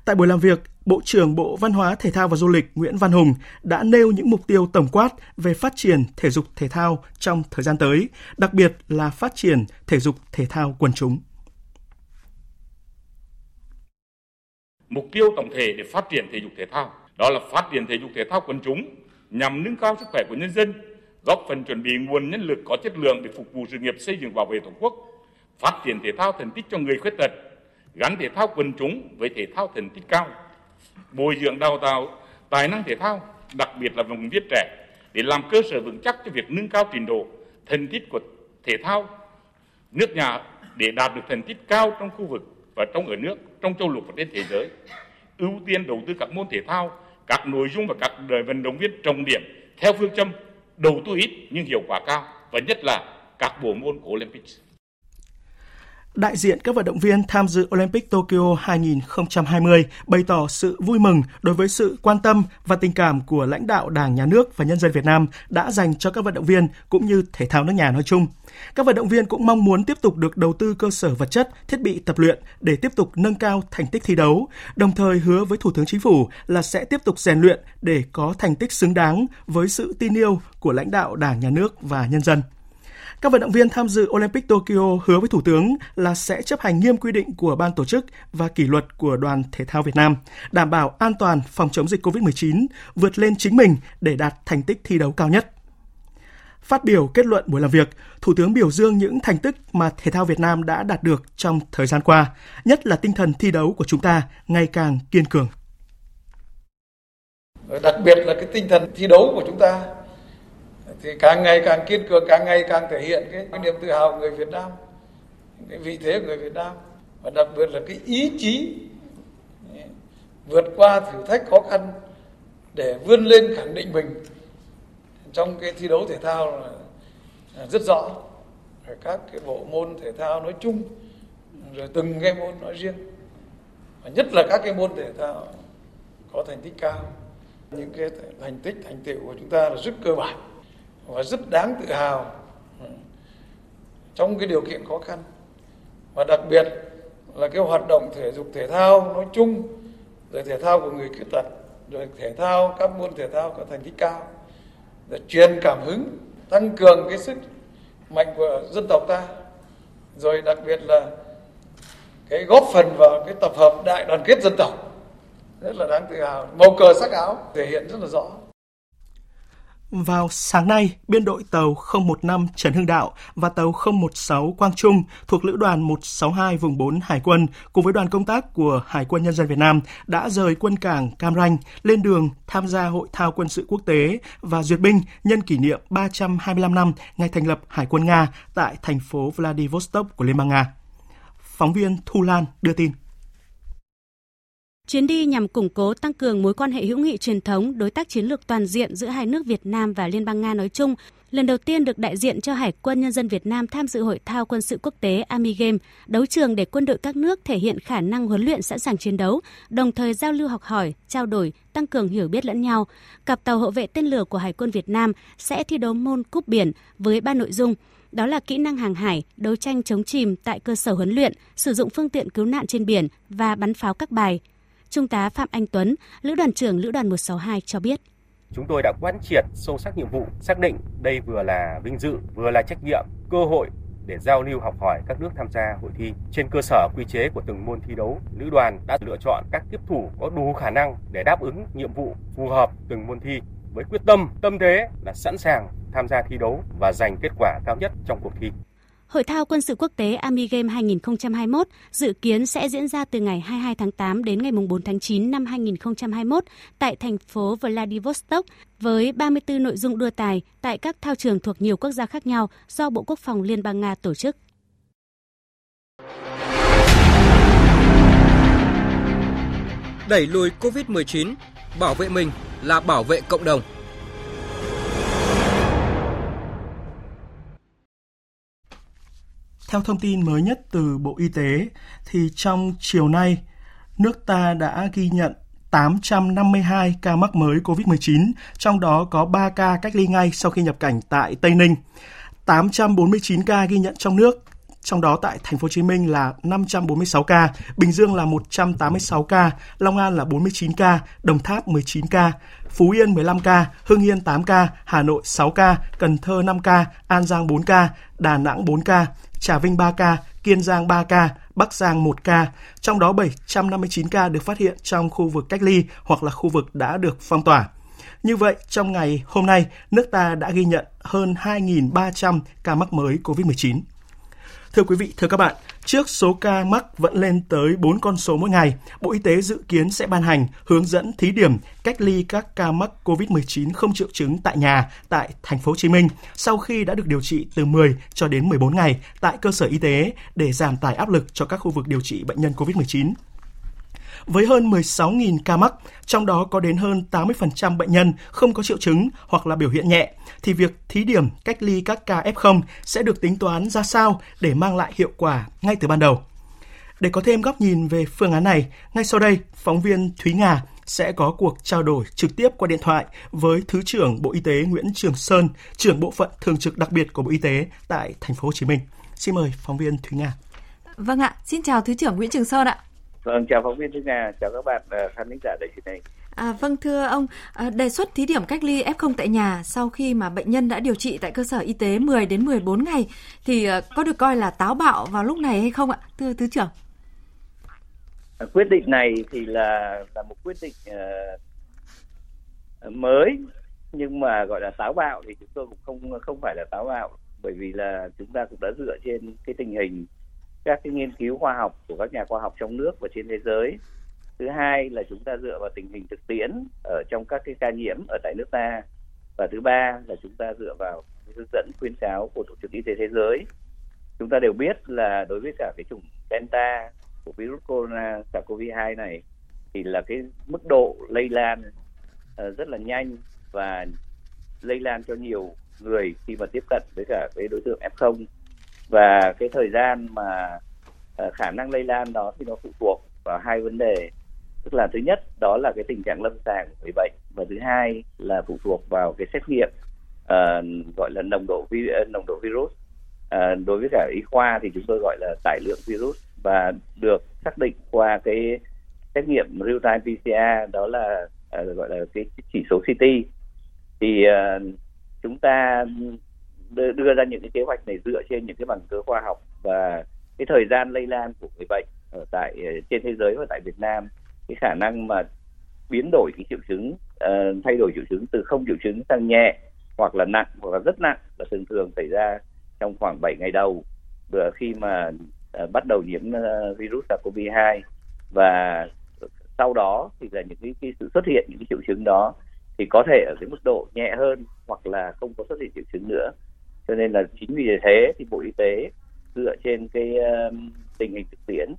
Tại buổi làm việc, Bộ trưởng Bộ Văn hóa Thể thao và Du lịch Nguyễn Văn Hùng đã nêu những mục tiêu tổng quát về phát triển thể dục thể thao trong thời gian tới, đặc biệt là phát triển thể dục thể thao quần chúng. Mục tiêu tổng thể để phát triển thể dục thể thao đó là phát triển thể dục thể thao quần chúng nhằm nâng cao sức khỏe của nhân dân, góp phần chuẩn bị nguồn nhân lực có chất lượng để phục vụ sự nghiệp xây dựng bảo vệ Tổ quốc, phát triển thể thao thành tích cho người khuyết tật, gắn thể thao quần chúng với thể thao thành tích cao, bồi dưỡng đào tạo tài năng thể thao, đặc biệt là vùng viết trẻ để làm cơ sở vững chắc cho việc nâng cao trình độ thành tích của thể thao nước nhà để đạt được thành tích cao trong khu vực và trong ở nước, trong châu lục và trên thế giới. Ưu tiên đầu tư các môn thể thao, các nội dung và các đời vận động viên trọng điểm theo phương châm đầu tư ít nhưng hiệu quả cao, và nhất là các bộ môn của Olympics. Đại diện các vận động viên tham dự Olympic Tokyo 2020 bày tỏ sự vui mừng đối với sự quan tâm và tình cảm của lãnh đạo Đảng, Nhà nước và nhân dân Việt Nam đã dành cho các vận động viên cũng như thể thao nước nhà nói chung. Các vận động viên cũng mong muốn tiếp tục được đầu tư cơ sở vật chất, thiết bị tập luyện để tiếp tục nâng cao thành tích thi đấu, đồng thời hứa với Thủ tướng Chính phủ là sẽ tiếp tục rèn luyện để có thành tích xứng đáng với sự tin yêu của lãnh đạo Đảng, Nhà nước và nhân dân. Các vận động viên tham dự Olympic Tokyo hứa với Thủ tướng là sẽ chấp hành nghiêm quy định của ban tổ chức và kỷ luật của Đoàn Thể thao Việt Nam, đảm bảo an toàn phòng chống dịch COVID-19, vượt lên chính mình để đạt thành tích thi đấu cao nhất. Phát biểu kết luận buổi làm việc, Thủ tướng biểu dương những thành tích mà thể thao Việt Nam đã đạt được trong thời gian qua, nhất là tinh thần thi đấu của chúng ta ngày càng kiên cường. Đặc biệt là cái tinh thần thi đấu của chúng ta thì càng ngày càng kiên cường càng ngày càng thể hiện cái, cái niềm tự hào của người Việt Nam cái vị thế của người Việt Nam. Và đặc biệt là cái ý chí vượt qua thử thách khó khăn để vươn lên khẳng định mình. Trong cái thi đấu thể thao là rất rõ các cái bộ môn thể thao nói chung rồi từng cái môn nói riêng. Và nhất là các cái môn thể thao có thành tích cao. Những cái thành tích thành tựu của chúng ta là rất cơ bản và rất đáng tự hào. Trong cái điều kiện khó khăn. Và đặc biệt là cái hoạt động thể dục, thể thao nói chung, rồi thể thao của người khuyết tật, rồi thể thao, các môn thể thao có thành tích cao, để truyền cảm hứng, tăng cường cái sức mạnh của dân tộc ta. Rồi đặc biệt là cái góp phần vào cái tập hợp đại đoàn kết dân tộc. Rất là đáng tự hào. Màu cờ sắc áo thể hiện rất là rõ vào sáng nay, biên đội tàu 015 Trần Hưng Đạo và tàu 016 Quang Trung thuộc Lữ đoàn 162 vùng 4 Hải quân cùng với đoàn công tác của Hải quân Nhân dân Việt Nam đã rời quân cảng Cam Ranh lên đường tham gia hội thao quân sự quốc tế và duyệt binh nhân kỷ niệm 325 năm ngày thành lập Hải quân Nga tại thành phố Vladivostok của Liên bang Nga. Phóng viên Thu Lan đưa tin. Chuyến đi nhằm củng cố tăng cường mối quan hệ hữu nghị truyền thống, đối tác chiến lược toàn diện giữa hai nước Việt Nam và Liên bang Nga nói chung, lần đầu tiên được đại diện cho Hải quân Nhân dân Việt Nam tham dự hội thao quân sự quốc tế Army Game, đấu trường để quân đội các nước thể hiện khả năng huấn luyện sẵn sàng chiến đấu, đồng thời giao lưu học hỏi, trao đổi, tăng cường hiểu biết lẫn nhau. Cặp tàu hộ vệ tên lửa của Hải quân Việt Nam sẽ thi đấu môn cúp biển với ba nội dung đó là kỹ năng hàng hải, đấu tranh chống chìm tại cơ sở huấn luyện, sử dụng phương tiện cứu nạn trên biển và bắn pháo các bài. Trung tá Phạm Anh Tuấn, Lữ đoàn trưởng Lữ đoàn 162 cho biết. Chúng tôi đã quán triệt sâu sắc nhiệm vụ, xác định đây vừa là vinh dự, vừa là trách nhiệm, cơ hội để giao lưu học hỏi các nước tham gia hội thi. Trên cơ sở quy chế của từng môn thi đấu, lữ đoàn đã lựa chọn các tiếp thủ có đủ khả năng để đáp ứng nhiệm vụ phù hợp từng môn thi với quyết tâm, tâm thế là sẵn sàng tham gia thi đấu và giành kết quả cao nhất trong cuộc thi. Hội thao quân sự quốc tế Army Game 2021 dự kiến sẽ diễn ra từ ngày 22 tháng 8 đến ngày 4 tháng 9 năm 2021 tại thành phố Vladivostok với 34 nội dung đua tài tại các thao trường thuộc nhiều quốc gia khác nhau do Bộ Quốc phòng Liên bang Nga tổ chức. Đẩy lùi COVID-19, bảo vệ mình là bảo vệ cộng đồng. Theo thông tin mới nhất từ Bộ Y tế, thì trong chiều nay, nước ta đã ghi nhận 852 ca mắc mới COVID-19, trong đó có 3 ca cách ly ngay sau khi nhập cảnh tại Tây Ninh. 849 ca ghi nhận trong nước, trong đó tại thành phố Hồ Chí Minh là 546 ca, Bình Dương là 186 ca, Long An là 49 ca, Đồng Tháp 19 ca, Phú Yên 15 ca, Hưng Yên 8 ca, Hà Nội 6 ca, Cần Thơ 5 ca, An Giang 4 ca, Đà Nẵng 4 ca, Trà Vinh 3 ca, Kiên Giang 3 ca, Bắc Giang 1 ca, trong đó 759 ca được phát hiện trong khu vực cách ly hoặc là khu vực đã được phong tỏa. Như vậy, trong ngày hôm nay, nước ta đã ghi nhận hơn 2.300 ca mắc mới COVID-19. Thưa quý vị, thưa các bạn, trước số ca mắc vẫn lên tới 4 con số mỗi ngày, Bộ Y tế dự kiến sẽ ban hành hướng dẫn thí điểm cách ly các ca mắc COVID-19 không triệu chứng tại nhà tại thành phố Hồ Chí Minh sau khi đã được điều trị từ 10 cho đến 14 ngày tại cơ sở y tế để giảm tải áp lực cho các khu vực điều trị bệnh nhân COVID-19 với hơn 16.000 ca mắc, trong đó có đến hơn 80% bệnh nhân không có triệu chứng hoặc là biểu hiện nhẹ, thì việc thí điểm cách ly các ca F0 sẽ được tính toán ra sao để mang lại hiệu quả ngay từ ban đầu. Để có thêm góc nhìn về phương án này, ngay sau đây, phóng viên Thúy Nga sẽ có cuộc trao đổi trực tiếp qua điện thoại với Thứ trưởng Bộ Y tế Nguyễn Trường Sơn, trưởng bộ phận thường trực đặc biệt của Bộ Y tế tại thành phố Hồ Chí Minh. Xin mời phóng viên Thúy Nga. Vâng ạ, xin chào Thứ trưởng Nguyễn Trường Sơn ạ. Vâng, chào phóng viên Thúy Nga, chào các bạn uh, khán giả đài truyền hình. À, vâng thưa ông, à, đề xuất thí điểm cách ly F0 tại nhà sau khi mà bệnh nhân đã điều trị tại cơ sở y tế 10 đến 14 ngày thì uh, có được coi là táo bạo vào lúc này hay không ạ, thưa thứ trưởng? À, quyết định này thì là là một quyết định uh, mới nhưng mà gọi là táo bạo thì chúng tôi cũng không không phải là táo bạo bởi vì là chúng ta cũng đã dựa trên cái tình hình các cái nghiên cứu khoa học của các nhà khoa học trong nước và trên thế giới. Thứ hai là chúng ta dựa vào tình hình thực tiễn ở trong các cái ca nhiễm ở tại nước ta. Và thứ ba là chúng ta dựa vào hướng dẫn khuyến cáo của tổ chức y tế thế giới. Chúng ta đều biết là đối với cả cái chủng delta của virus corona SARS-CoV-2 này thì là cái mức độ lây lan uh, rất là nhanh và lây lan cho nhiều người khi mà tiếp cận với cả cái đối tượng F0 và cái thời gian mà ờ, khả năng lây lan đó thì nó phụ thuộc vào hai vấn đề. Tức là thứ nhất đó là cái tình trạng lâm sàng của người bệnh. Và thứ hai là phụ thuộc vào cái xét nghiệm uh, gọi là nồng độ vi ờ, nồng độ virus. Uh, đối với cả y khoa thì chúng tôi gọi là tải lượng virus. Và được xác định qua cái xét nghiệm real time PCR đó là uh, gọi là cái chỉ số CT thì uh, chúng ta đưa, ra những cái kế hoạch này dựa trên những cái bằng chứng khoa học và cái thời gian lây lan của người bệnh ở tại ờ, trên thế giới và tại Việt Nam. Cái khả năng mà biến đổi cái triệu chứng uh, thay đổi triệu chứng từ không triệu chứng sang nhẹ hoặc là nặng hoặc là rất nặng là thường thường xảy ra trong khoảng 7 ngày đầu. Vừa khi mà uh, bắt đầu nhiễm uh, virus SARS-CoV-2 và sau đó thì là những cái, cái sự xuất hiện những cái triệu chứng đó thì có thể ở cái mức độ nhẹ hơn hoặc là không có xuất hiện triệu chứng nữa cho nên là chính vì thế thì bộ y tế dựa trên cái uh, tình hình thực tiễn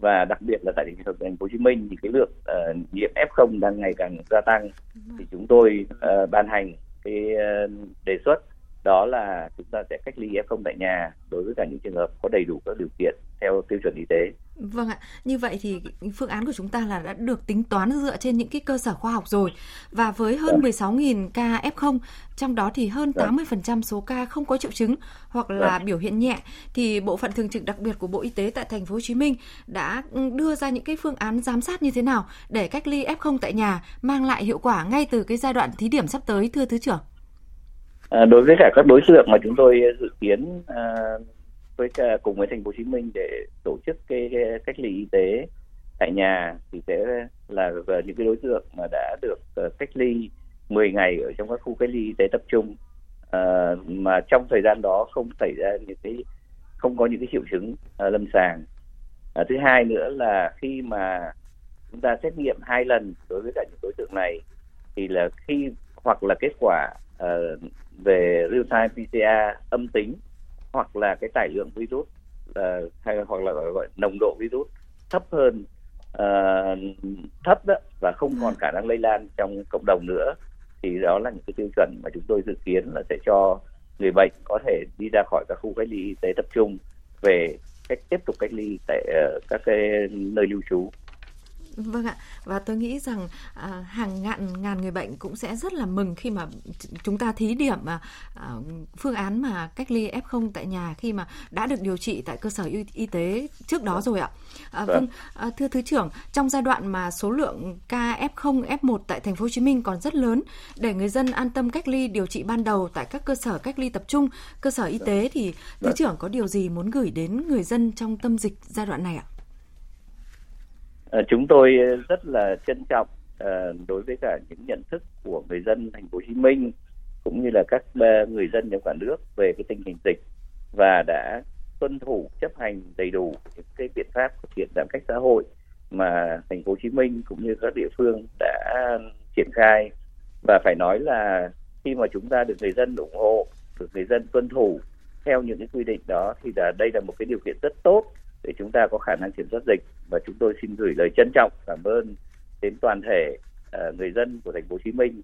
và đặc biệt là tại thành phố Hồ Chí Minh thì cái lượng uh, nhiễm F0 đang ngày càng gia tăng. Thì chúng tôi uh, ban hành cái uh, đề xuất đó là chúng ta sẽ cách ly F0 tại nhà đối với cả những trường hợp có đầy đủ các điều kiện theo tiêu chuẩn y tế. Vâng ạ, như vậy thì phương án của chúng ta là đã được tính toán dựa trên những cái cơ sở khoa học rồi. Và với hơn 16.000 vâng. ca F0, trong đó thì hơn 80% vâng. số ca không có triệu chứng hoặc là vâng. biểu hiện nhẹ thì bộ phận thường trực đặc biệt của Bộ Y tế tại thành phố Hồ Chí Minh đã đưa ra những cái phương án giám sát như thế nào để cách ly F0 tại nhà mang lại hiệu quả ngay từ cái giai đoạn thí điểm sắp tới thưa thứ trưởng. À, đối với cả các đối tượng mà chúng tôi dự kiến à, với cả, cùng với thành phố Hồ Chí Minh để tổ chức cái, cái cách ly y tế tại nhà thì sẽ là những cái đối tượng mà đã được ờ, cách ly 10 ngày ở trong các khu cách ly y tế tập trung mà trong thời gian đó không xảy ra những cái không có những cái triệu chứng lâm sàng. Thứ hai nữa là khi mà chúng ta xét nghiệm hai lần đối với cả những đối tượng này thì là khi hoặc là kết quả uh, về real time PCR âm tính hoặc là cái tải lượng virus uh, hay hoặc là gọi, gọi nồng độ virus thấp hơn uh, thấp đó và không còn khả năng lây lan trong cộng đồng nữa thì đó là những cái tiêu chuẩn mà chúng tôi dự kiến là sẽ cho người bệnh có thể đi ra khỏi các khu cách ly y tế tập trung về cách tiếp tục cách ly tại uh, các cái nơi lưu trú Vâng ạ, và tôi nghĩ rằng à, hàng ngàn ngàn người bệnh cũng sẽ rất là mừng khi mà chúng ta thí điểm à, à, phương án mà cách ly F0 tại nhà khi mà đã được điều trị tại cơ sở y, y tế trước đó rồi ạ. À, vâng, à, thưa thứ trưởng, trong giai đoạn mà số lượng ca F0, F1 tại thành phố Hồ Chí Minh còn rất lớn để người dân an tâm cách ly điều trị ban đầu tại các cơ sở cách ly tập trung, cơ sở y tế thì thứ vâng. trưởng có điều gì muốn gửi đến người dân trong tâm dịch giai đoạn này ạ? Ờ, chúng tôi rất là trân trọng ờ, đối với cả những nhận thức của người dân thành phố Hồ Chí Minh cũng như là các ờ, người dân trong cả nước về cái tình hình dịch và đã tuân thủ, chấp hành đầy đủ những cái biện pháp thực hiện giãn cách xã hội mà thành phố Hồ Chí Minh cũng như các địa phương đã triển khai. Và phải nói là khi mà chúng ta được người dân ủng hộ, được người dân tuân thủ theo những cái quy định đó thì là đây là một cái điều kiện rất tốt để chúng ta có khả năng kiểm soát dịch. Và chúng tôi xin gửi lời trân trọng cảm ơn đến toàn thể uh, người dân của thành phố Hồ Chí Minh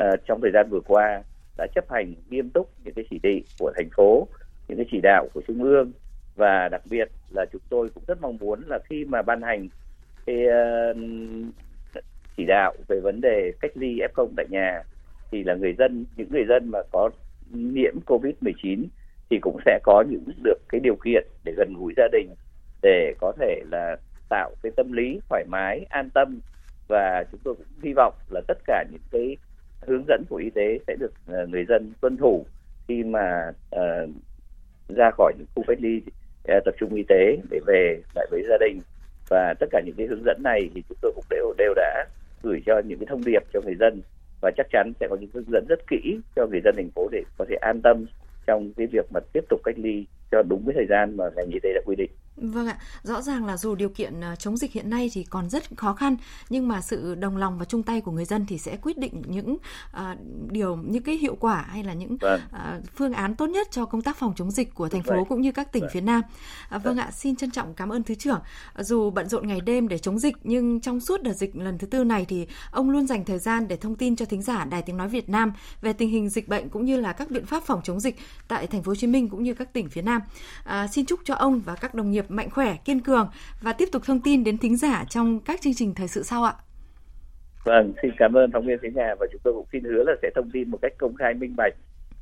uh, trong thời gian vừa qua đã chấp hành nghiêm túc những cái chỉ thị của thành phố, những cái chỉ đạo của trung ương. Và đặc biệt là chúng tôi cũng rất mong muốn là khi mà ban hành cái uh, chỉ đạo về vấn đề cách ly F0 tại nhà thì là người dân những người dân mà có nhiễm Covid-19 thì cũng sẽ có những được cái điều kiện để gần gũi gia đình để có thể là tạo cái tâm lý thoải mái an tâm. Và chúng tôi cũng hy vọng là tất cả những cái hướng dẫn của y tế sẽ được uh, người dân tuân thủ. Khi mà uh, ra khỏi những khu cách ly uh, tập trung y tế để về lại với gia đình. Và tất cả những cái hướng dẫn này thì chúng tôi cũng đều đều đã gửi cho những cái thông điệp cho người dân. Và chắc chắn sẽ có những hướng dẫn rất kỹ cho người dân thành phố để có thể an tâm trong cái việc mà tiếp tục cách ly cho đúng cái thời gian mà ngành y tế đã quy định. Vâng ạ, rõ ràng là dù điều kiện à, chống dịch hiện nay thì còn rất khó khăn, nhưng mà sự đồng lòng và chung tay của người dân thì sẽ quyết định những uh, điều, những cái hiệu quả hay là những vâng. uh, phương án tốt nhất cho công tác phòng chống dịch của thành phố vâng. cũng như các tỉnh vâng. phía Nam. Uh, vâng ạ, xin trân trọng cảm ơn thứ trưởng. Dù bận rộn ngày đêm để chống dịch, nhưng trong suốt đợt dịch lần thứ tư này thì ông luôn dành thời gian để thông tin cho thính giả Đài Tiếng nói Việt Nam về tình hình dịch bệnh cũng như là các biện pháp phòng chống dịch tại thành phố Hồ Chí Minh cũng như các tỉnh phía Nam. Uh, xin chúc cho ông và các đồng nghiệp mạnh khỏe, kiên cường và tiếp tục thông tin đến thính giả trong các chương trình thời sự sau ạ. Vâng, xin cảm ơn phóng viên Thế Hà và chúng tôi cũng xin hứa là sẽ thông tin một cách công khai minh bạch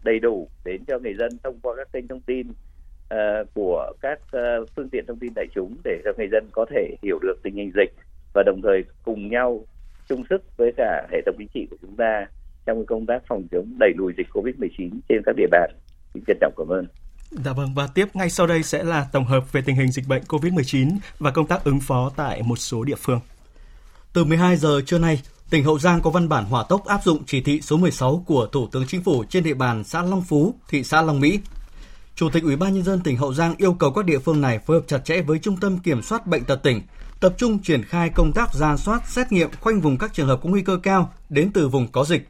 đầy đủ đến cho người dân thông qua các kênh thông tin uh, của các uh, phương tiện thông tin đại chúng để cho người dân có thể hiểu được tình hình dịch và đồng thời cùng nhau chung sức với cả hệ thống chính trị của chúng ta trong công tác phòng chống đẩy lùi dịch Covid-19 trên các địa bàn. Xin trân trọng cảm ơn. Dạ vâng và tiếp ngay sau đây sẽ là tổng hợp về tình hình dịch bệnh COVID-19 và công tác ứng phó tại một số địa phương. Từ 12 giờ trưa nay, tỉnh Hậu Giang có văn bản hỏa tốc áp dụng chỉ thị số 16 của Thủ tướng Chính phủ trên địa bàn xã Long Phú, thị xã Long Mỹ. Chủ tịch Ủy ban nhân dân tỉnh Hậu Giang yêu cầu các địa phương này phối hợp chặt chẽ với Trung tâm Kiểm soát bệnh tật tỉnh, tập trung triển khai công tác ra soát, xét nghiệm khoanh vùng các trường hợp có nguy cơ cao đến từ vùng có dịch.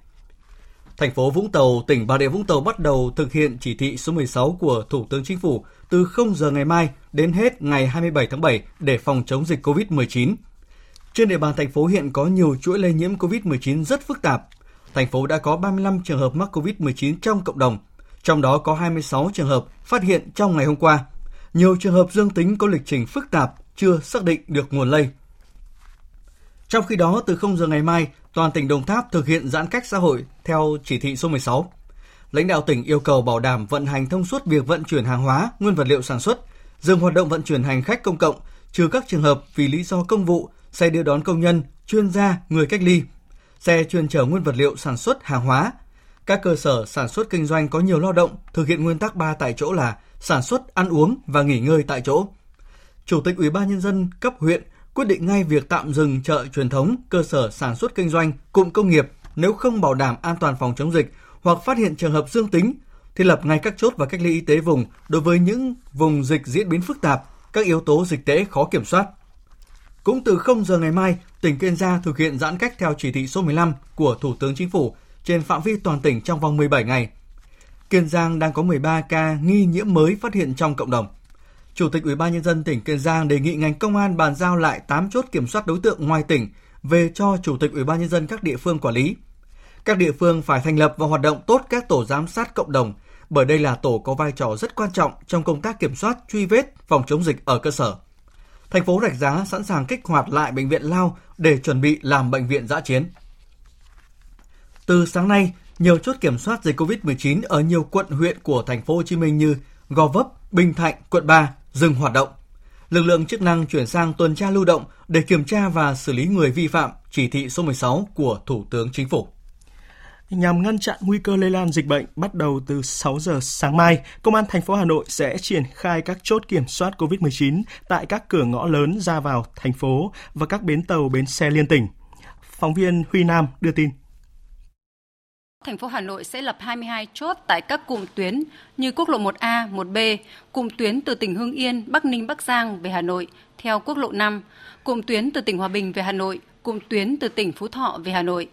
Thành phố Vũng Tàu, tỉnh Bà Rịa Vũng Tàu bắt đầu thực hiện chỉ thị số 16 của Thủ tướng Chính phủ từ 0 giờ ngày mai đến hết ngày 27 tháng 7 để phòng chống dịch COVID-19. Trên địa bàn thành phố hiện có nhiều chuỗi lây nhiễm COVID-19 rất phức tạp. Thành phố đã có 35 trường hợp mắc COVID-19 trong cộng đồng, trong đó có 26 trường hợp phát hiện trong ngày hôm qua. Nhiều trường hợp dương tính có lịch trình phức tạp, chưa xác định được nguồn lây. Trong khi đó, từ 0 giờ ngày mai, toàn tỉnh Đồng Tháp thực hiện giãn cách xã hội theo chỉ thị số 16. Lãnh đạo tỉnh yêu cầu bảo đảm vận hành thông suốt việc vận chuyển hàng hóa, nguyên vật liệu sản xuất, dừng hoạt động vận chuyển hành khách công cộng, trừ các trường hợp vì lý do công vụ, xe đưa đón công nhân, chuyên gia, người cách ly, xe chuyên chở nguyên vật liệu sản xuất hàng hóa. Các cơ sở sản xuất kinh doanh có nhiều lao động thực hiện nguyên tắc 3 tại chỗ là sản xuất, ăn uống và nghỉ ngơi tại chỗ. Chủ tịch Ủy ban nhân dân cấp huyện quyết định ngay việc tạm dừng chợ truyền thống, cơ sở sản xuất kinh doanh, cụm công nghiệp nếu không bảo đảm an toàn phòng chống dịch hoặc phát hiện trường hợp dương tính, thiết lập ngay các chốt và cách ly y tế vùng đối với những vùng dịch diễn biến phức tạp, các yếu tố dịch tễ khó kiểm soát. Cũng từ 0 giờ ngày mai, tỉnh Kiên Giang thực hiện giãn cách theo chỉ thị số 15 của Thủ tướng Chính phủ trên phạm vi toàn tỉnh trong vòng 17 ngày. Kiên Giang đang có 13 ca nghi nhiễm mới phát hiện trong cộng đồng. Chủ tịch Ủy ban nhân dân tỉnh Kiên Giang đề nghị ngành công an bàn giao lại 8 chốt kiểm soát đối tượng ngoài tỉnh về cho Chủ tịch Ủy ban nhân dân các địa phương quản lý. Các địa phương phải thành lập và hoạt động tốt các tổ giám sát cộng đồng, bởi đây là tổ có vai trò rất quan trọng trong công tác kiểm soát, truy vết, phòng chống dịch ở cơ sở. Thành phố Rạch Giá sẵn sàng kích hoạt lại bệnh viện Lao để chuẩn bị làm bệnh viện giã chiến. Từ sáng nay, nhiều chốt kiểm soát dịch COVID-19 ở nhiều quận huyện của thành phố Hồ Chí Minh như Gò Vấp, Bình Thạnh, quận 3 dừng hoạt động. Lực lượng chức năng chuyển sang tuần tra lưu động để kiểm tra và xử lý người vi phạm chỉ thị số 16 của Thủ tướng Chính phủ. Nhằm ngăn chặn nguy cơ lây lan dịch bệnh, bắt đầu từ 6 giờ sáng mai, Công an thành phố Hà Nội sẽ triển khai các chốt kiểm soát COVID-19 tại các cửa ngõ lớn ra vào thành phố và các bến tàu bến xe liên tỉnh. Phóng viên Huy Nam đưa tin thành phố Hà Nội sẽ lập 22 chốt tại các cụm tuyến như quốc lộ 1A, 1B, cụm tuyến từ tỉnh Hưng Yên, Bắc Ninh, Bắc Giang về Hà Nội theo quốc lộ 5, cụm tuyến từ tỉnh Hòa Bình về Hà Nội, cụm tuyến từ tỉnh Phú Thọ về Hà Nội.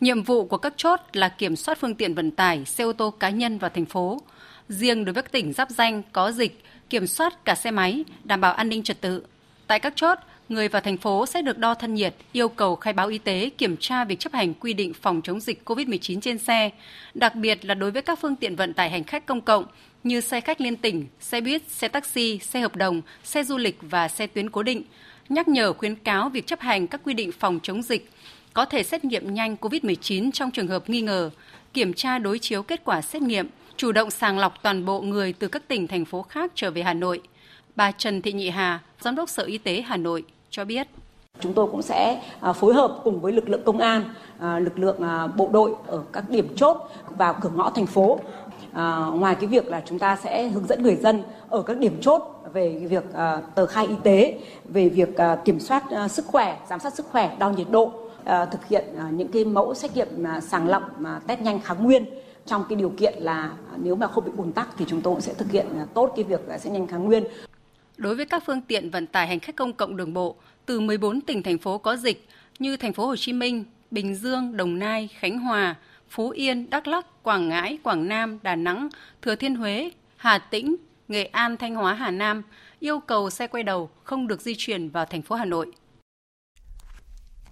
Nhiệm vụ của các chốt là kiểm soát phương tiện vận tải, xe ô tô cá nhân vào thành phố. Riêng đối với các tỉnh giáp danh có dịch, kiểm soát cả xe máy, đảm bảo an ninh trật tự. Tại các chốt, người vào thành phố sẽ được đo thân nhiệt, yêu cầu khai báo y tế, kiểm tra việc chấp hành quy định phòng chống dịch COVID-19 trên xe, đặc biệt là đối với các phương tiện vận tải hành khách công cộng như xe khách liên tỉnh, xe buýt, xe taxi, xe hợp đồng, xe du lịch và xe tuyến cố định, nhắc nhở khuyến cáo việc chấp hành các quy định phòng chống dịch, có thể xét nghiệm nhanh COVID-19 trong trường hợp nghi ngờ, kiểm tra đối chiếu kết quả xét nghiệm, chủ động sàng lọc toàn bộ người từ các tỉnh, thành phố khác trở về Hà Nội. Bà Trần Thị Nhị Hà, Giám đốc Sở Y tế Hà Nội cho biết. Chúng tôi cũng sẽ à, phối hợp cùng với lực lượng công an, à, lực lượng à, bộ đội ở các điểm chốt vào cửa ngõ thành phố. ngoài cái việc là chúng ta sẽ hướng dẫn người dân ở các điểm chốt về việc tờ khai y tế, về việc kiểm soát sức khỏe, giám sát sức khỏe, đo nhiệt độ, thực hiện những cái mẫu xét nghiệm sàng lọc test nhanh kháng nguyên trong cái điều kiện là nếu mà không bị ùn tắc thì chúng tôi cũng sẽ thực hiện tốt cái việc xét nhanh kháng nguyên đối với các phương tiện vận tải hành khách công cộng đường bộ từ 14 tỉnh thành phố có dịch như thành phố Hồ Chí Minh, Bình Dương, Đồng Nai, Khánh Hòa, Phú Yên, Đắk Lắk, Quảng Ngãi, Quảng Nam, Đà Nẵng, Thừa Thiên Huế, Hà Tĩnh, Nghệ An, Thanh Hóa, Hà Nam yêu cầu xe quay đầu không được di chuyển vào thành phố Hà Nội.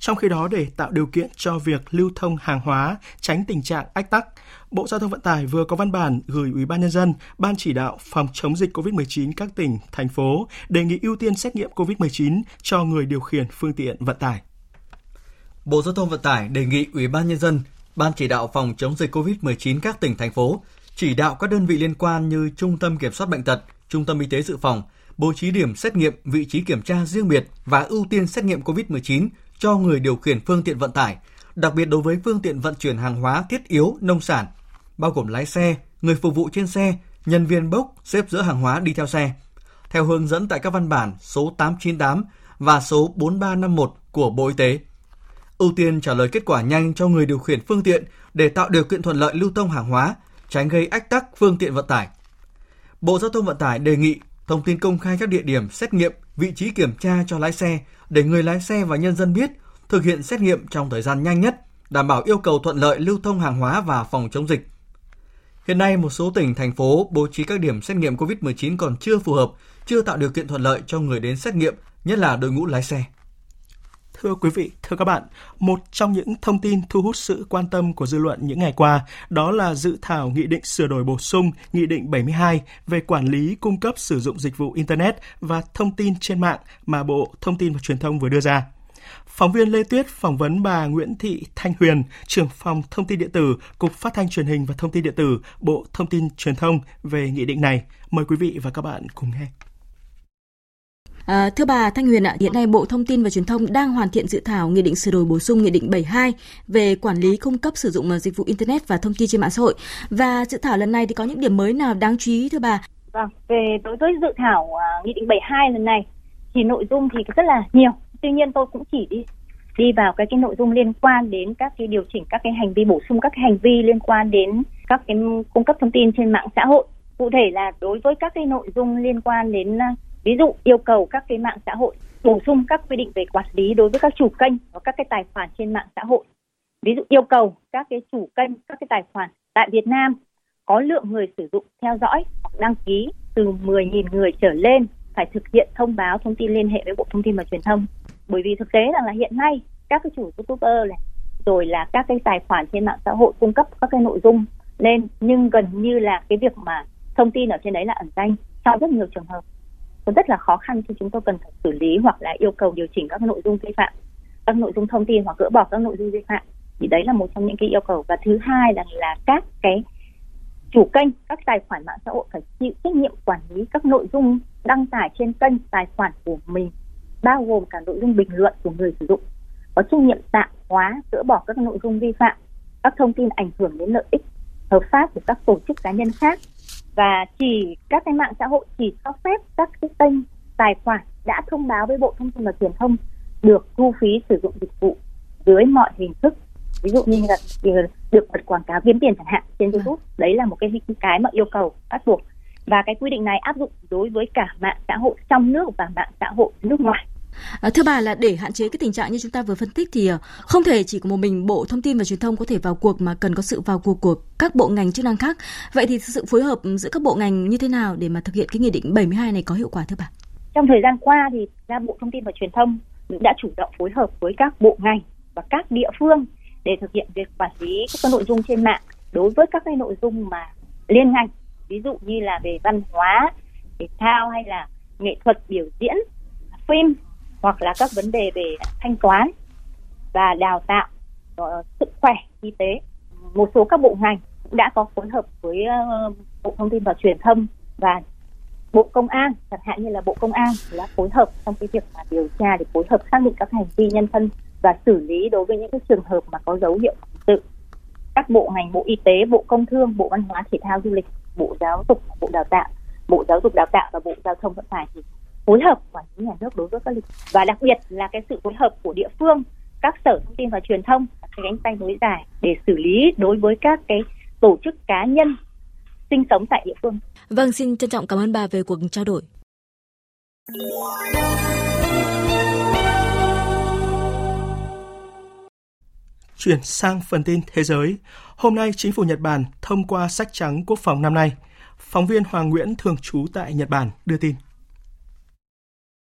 Trong khi đó, để tạo điều kiện cho việc lưu thông hàng hóa, tránh tình trạng ách tắc, Bộ Giao thông Vận tải vừa có văn bản gửi Ủy ban nhân dân, Ban chỉ đạo phòng chống dịch COVID-19 các tỉnh, thành phố đề nghị ưu tiên xét nghiệm COVID-19 cho người điều khiển phương tiện vận tải. Bộ Giao thông Vận tải đề nghị Ủy ban nhân dân, Ban chỉ đạo phòng chống dịch COVID-19 các tỉnh thành phố chỉ đạo các đơn vị liên quan như Trung tâm Kiểm soát bệnh tật, Trung tâm Y tế dự phòng bố trí điểm xét nghiệm, vị trí kiểm tra riêng biệt và ưu tiên xét nghiệm COVID-19 cho người điều khiển phương tiện vận tải, đặc biệt đối với phương tiện vận chuyển hàng hóa thiết yếu, nông sản, bao gồm lái xe, người phục vụ trên xe, nhân viên bốc xếp giữa hàng hóa đi theo xe. Theo hướng dẫn tại các văn bản số 898 và số 4351 của Bộ Y tế. ưu tiên trả lời kết quả nhanh cho người điều khiển phương tiện để tạo điều kiện thuận lợi lưu thông hàng hóa, tránh gây ách tắc phương tiện vận tải. Bộ Giao thông Vận tải đề nghị thông tin công khai các địa điểm xét nghiệm, vị trí kiểm tra cho lái xe để người lái xe và nhân dân biết, thực hiện xét nghiệm trong thời gian nhanh nhất, đảm bảo yêu cầu thuận lợi lưu thông hàng hóa và phòng chống dịch. Hiện nay, một số tỉnh, thành phố bố trí các điểm xét nghiệm COVID-19 còn chưa phù hợp, chưa tạo điều kiện thuận lợi cho người đến xét nghiệm, nhất là đội ngũ lái xe. Thưa quý vị, thưa các bạn, một trong những thông tin thu hút sự quan tâm của dư luận những ngày qua đó là dự thảo nghị định sửa đổi bổ sung Nghị định 72 về quản lý cung cấp sử dụng dịch vụ Internet và thông tin trên mạng mà Bộ Thông tin và Truyền thông vừa đưa ra. Phóng viên Lê Tuyết phỏng vấn bà Nguyễn Thị Thanh Huyền, trưởng phòng thông tin điện tử, Cục Phát thanh Truyền hình và Thông tin điện tử, Bộ Thông tin Truyền thông về nghị định này. Mời quý vị và các bạn cùng nghe. À, thưa bà Thanh Huyền ạ, hiện nay Bộ Thông tin và Truyền thông đang hoàn thiện dự thảo nghị định sửa đổi bổ sung nghị định 72 về quản lý cung cấp sử dụng ờ, dịch vụ internet và thông tin trên mạng xã hội. Và dự thảo lần này thì có những điểm mới nào đáng chú ý thưa bà? Vâng, về đối với dự thảo uh, nghị định 72 lần này thì nội dung thì rất là nhiều. Tuy nhiên tôi cũng chỉ đi đi vào cái cái nội dung liên quan đến các cái điều chỉnh các cái hành vi bổ sung các cái hành vi liên quan đến các cái cung cấp thông tin trên mạng xã hội. Cụ thể là đối với các cái nội dung liên quan đến uh, ví dụ yêu cầu các cái mạng xã hội, bổ sung các quy định về quản lý đối với các chủ kênh và các cái tài khoản trên mạng xã hội. Ví dụ yêu cầu các cái chủ kênh, các cái tài khoản tại Việt Nam có lượng người sử dụng theo dõi hoặc đăng ký từ 10.000 người trở lên phải thực hiện thông báo thông tin liên hệ với Bộ Thông tin và Truyền thông. Bởi vì thực tế rằng là hiện nay các cái chủ youtuber này, rồi là các cái tài khoản trên mạng xã hội cung cấp các cái nội dung lên, nhưng gần như là cái việc mà thông tin ở trên đấy là ẩn danh trong rất nhiều trường hợp rất là khó khăn khi chúng tôi cần phải xử lý hoặc là yêu cầu điều chỉnh các nội dung vi phạm, các nội dung thông tin hoặc gỡ bỏ các nội dung vi phạm. Thì đấy là một trong những cái yêu cầu. Và thứ hai là là các cái chủ kênh, các tài khoản mạng xã hội phải chịu trách nhiệm quản lý các nội dung đăng tải trên kênh tài khoản của mình, bao gồm cả nội dung bình luận của người sử dụng. Có trách nhiệm tạm hóa, gỡ bỏ các nội dung vi phạm, các thông tin ảnh hưởng đến lợi ích hợp pháp của các tổ chức cá nhân khác và chỉ các cái mạng xã hội chỉ cho phép các cái kênh tài khoản đã thông báo với Bộ Thông tin và Truyền thông được thu phí sử dụng dịch vụ dưới mọi hình thức. Ví dụ như là được bật quảng cáo kiếm tiền chẳng hạn trên YouTube. Đấy là một cái cái mà yêu cầu bắt buộc. Và cái quy định này áp dụng đối với cả mạng xã hội trong nước và mạng xã hội nước ngoài À, thưa bà là để hạn chế cái tình trạng như chúng ta vừa phân tích thì à, không thể chỉ có một mình Bộ Thông tin và Truyền thông có thể vào cuộc mà cần có sự vào cuộc của các bộ ngành chức năng khác. Vậy thì sự phối hợp giữa các bộ ngành như thế nào để mà thực hiện cái nghị định 72 này có hiệu quả thưa bà? Trong thời gian qua thì ra Bộ Thông tin và Truyền thông đã chủ động phối hợp với các bộ ngành và các địa phương để thực hiện việc quản lý các nội dung trên mạng đối với các cái nội dung mà liên ngành ví dụ như là về văn hóa thể thao hay là nghệ thuật biểu diễn phim hoặc là các vấn đề về thanh toán và đào tạo ờ, sức khỏe, y tế. Một số các bộ ngành cũng đã có phối hợp với ờ, bộ thông tin và truyền thông và bộ công an, chẳng hạn như là bộ công an đã phối hợp trong cái việc mà điều tra để phối hợp xác định các hành vi, nhân thân và xử lý đối với những cái trường hợp mà có dấu hiệu hình sự. Các bộ ngành, bộ y tế, bộ công thương, bộ văn hóa thể thao du lịch, bộ giáo dục, bộ đào tạo, bộ giáo dục đào tạo và bộ giao thông vận tải thì phối hợp quản lý nhà nước đối với các lịch và đặc biệt là cái sự phối hợp của địa phương các sở thông tin và truyền thông cái cánh tay nối dài để xử lý đối với các cái tổ chức cá nhân sinh sống tại địa phương. Vâng, xin trân trọng cảm ơn bà về cuộc trao đổi. Chuyển sang phần tin thế giới. Hôm nay, chính phủ Nhật Bản thông qua sách trắng quốc phòng năm nay. Phóng viên Hoàng Nguyễn thường trú tại Nhật Bản đưa tin.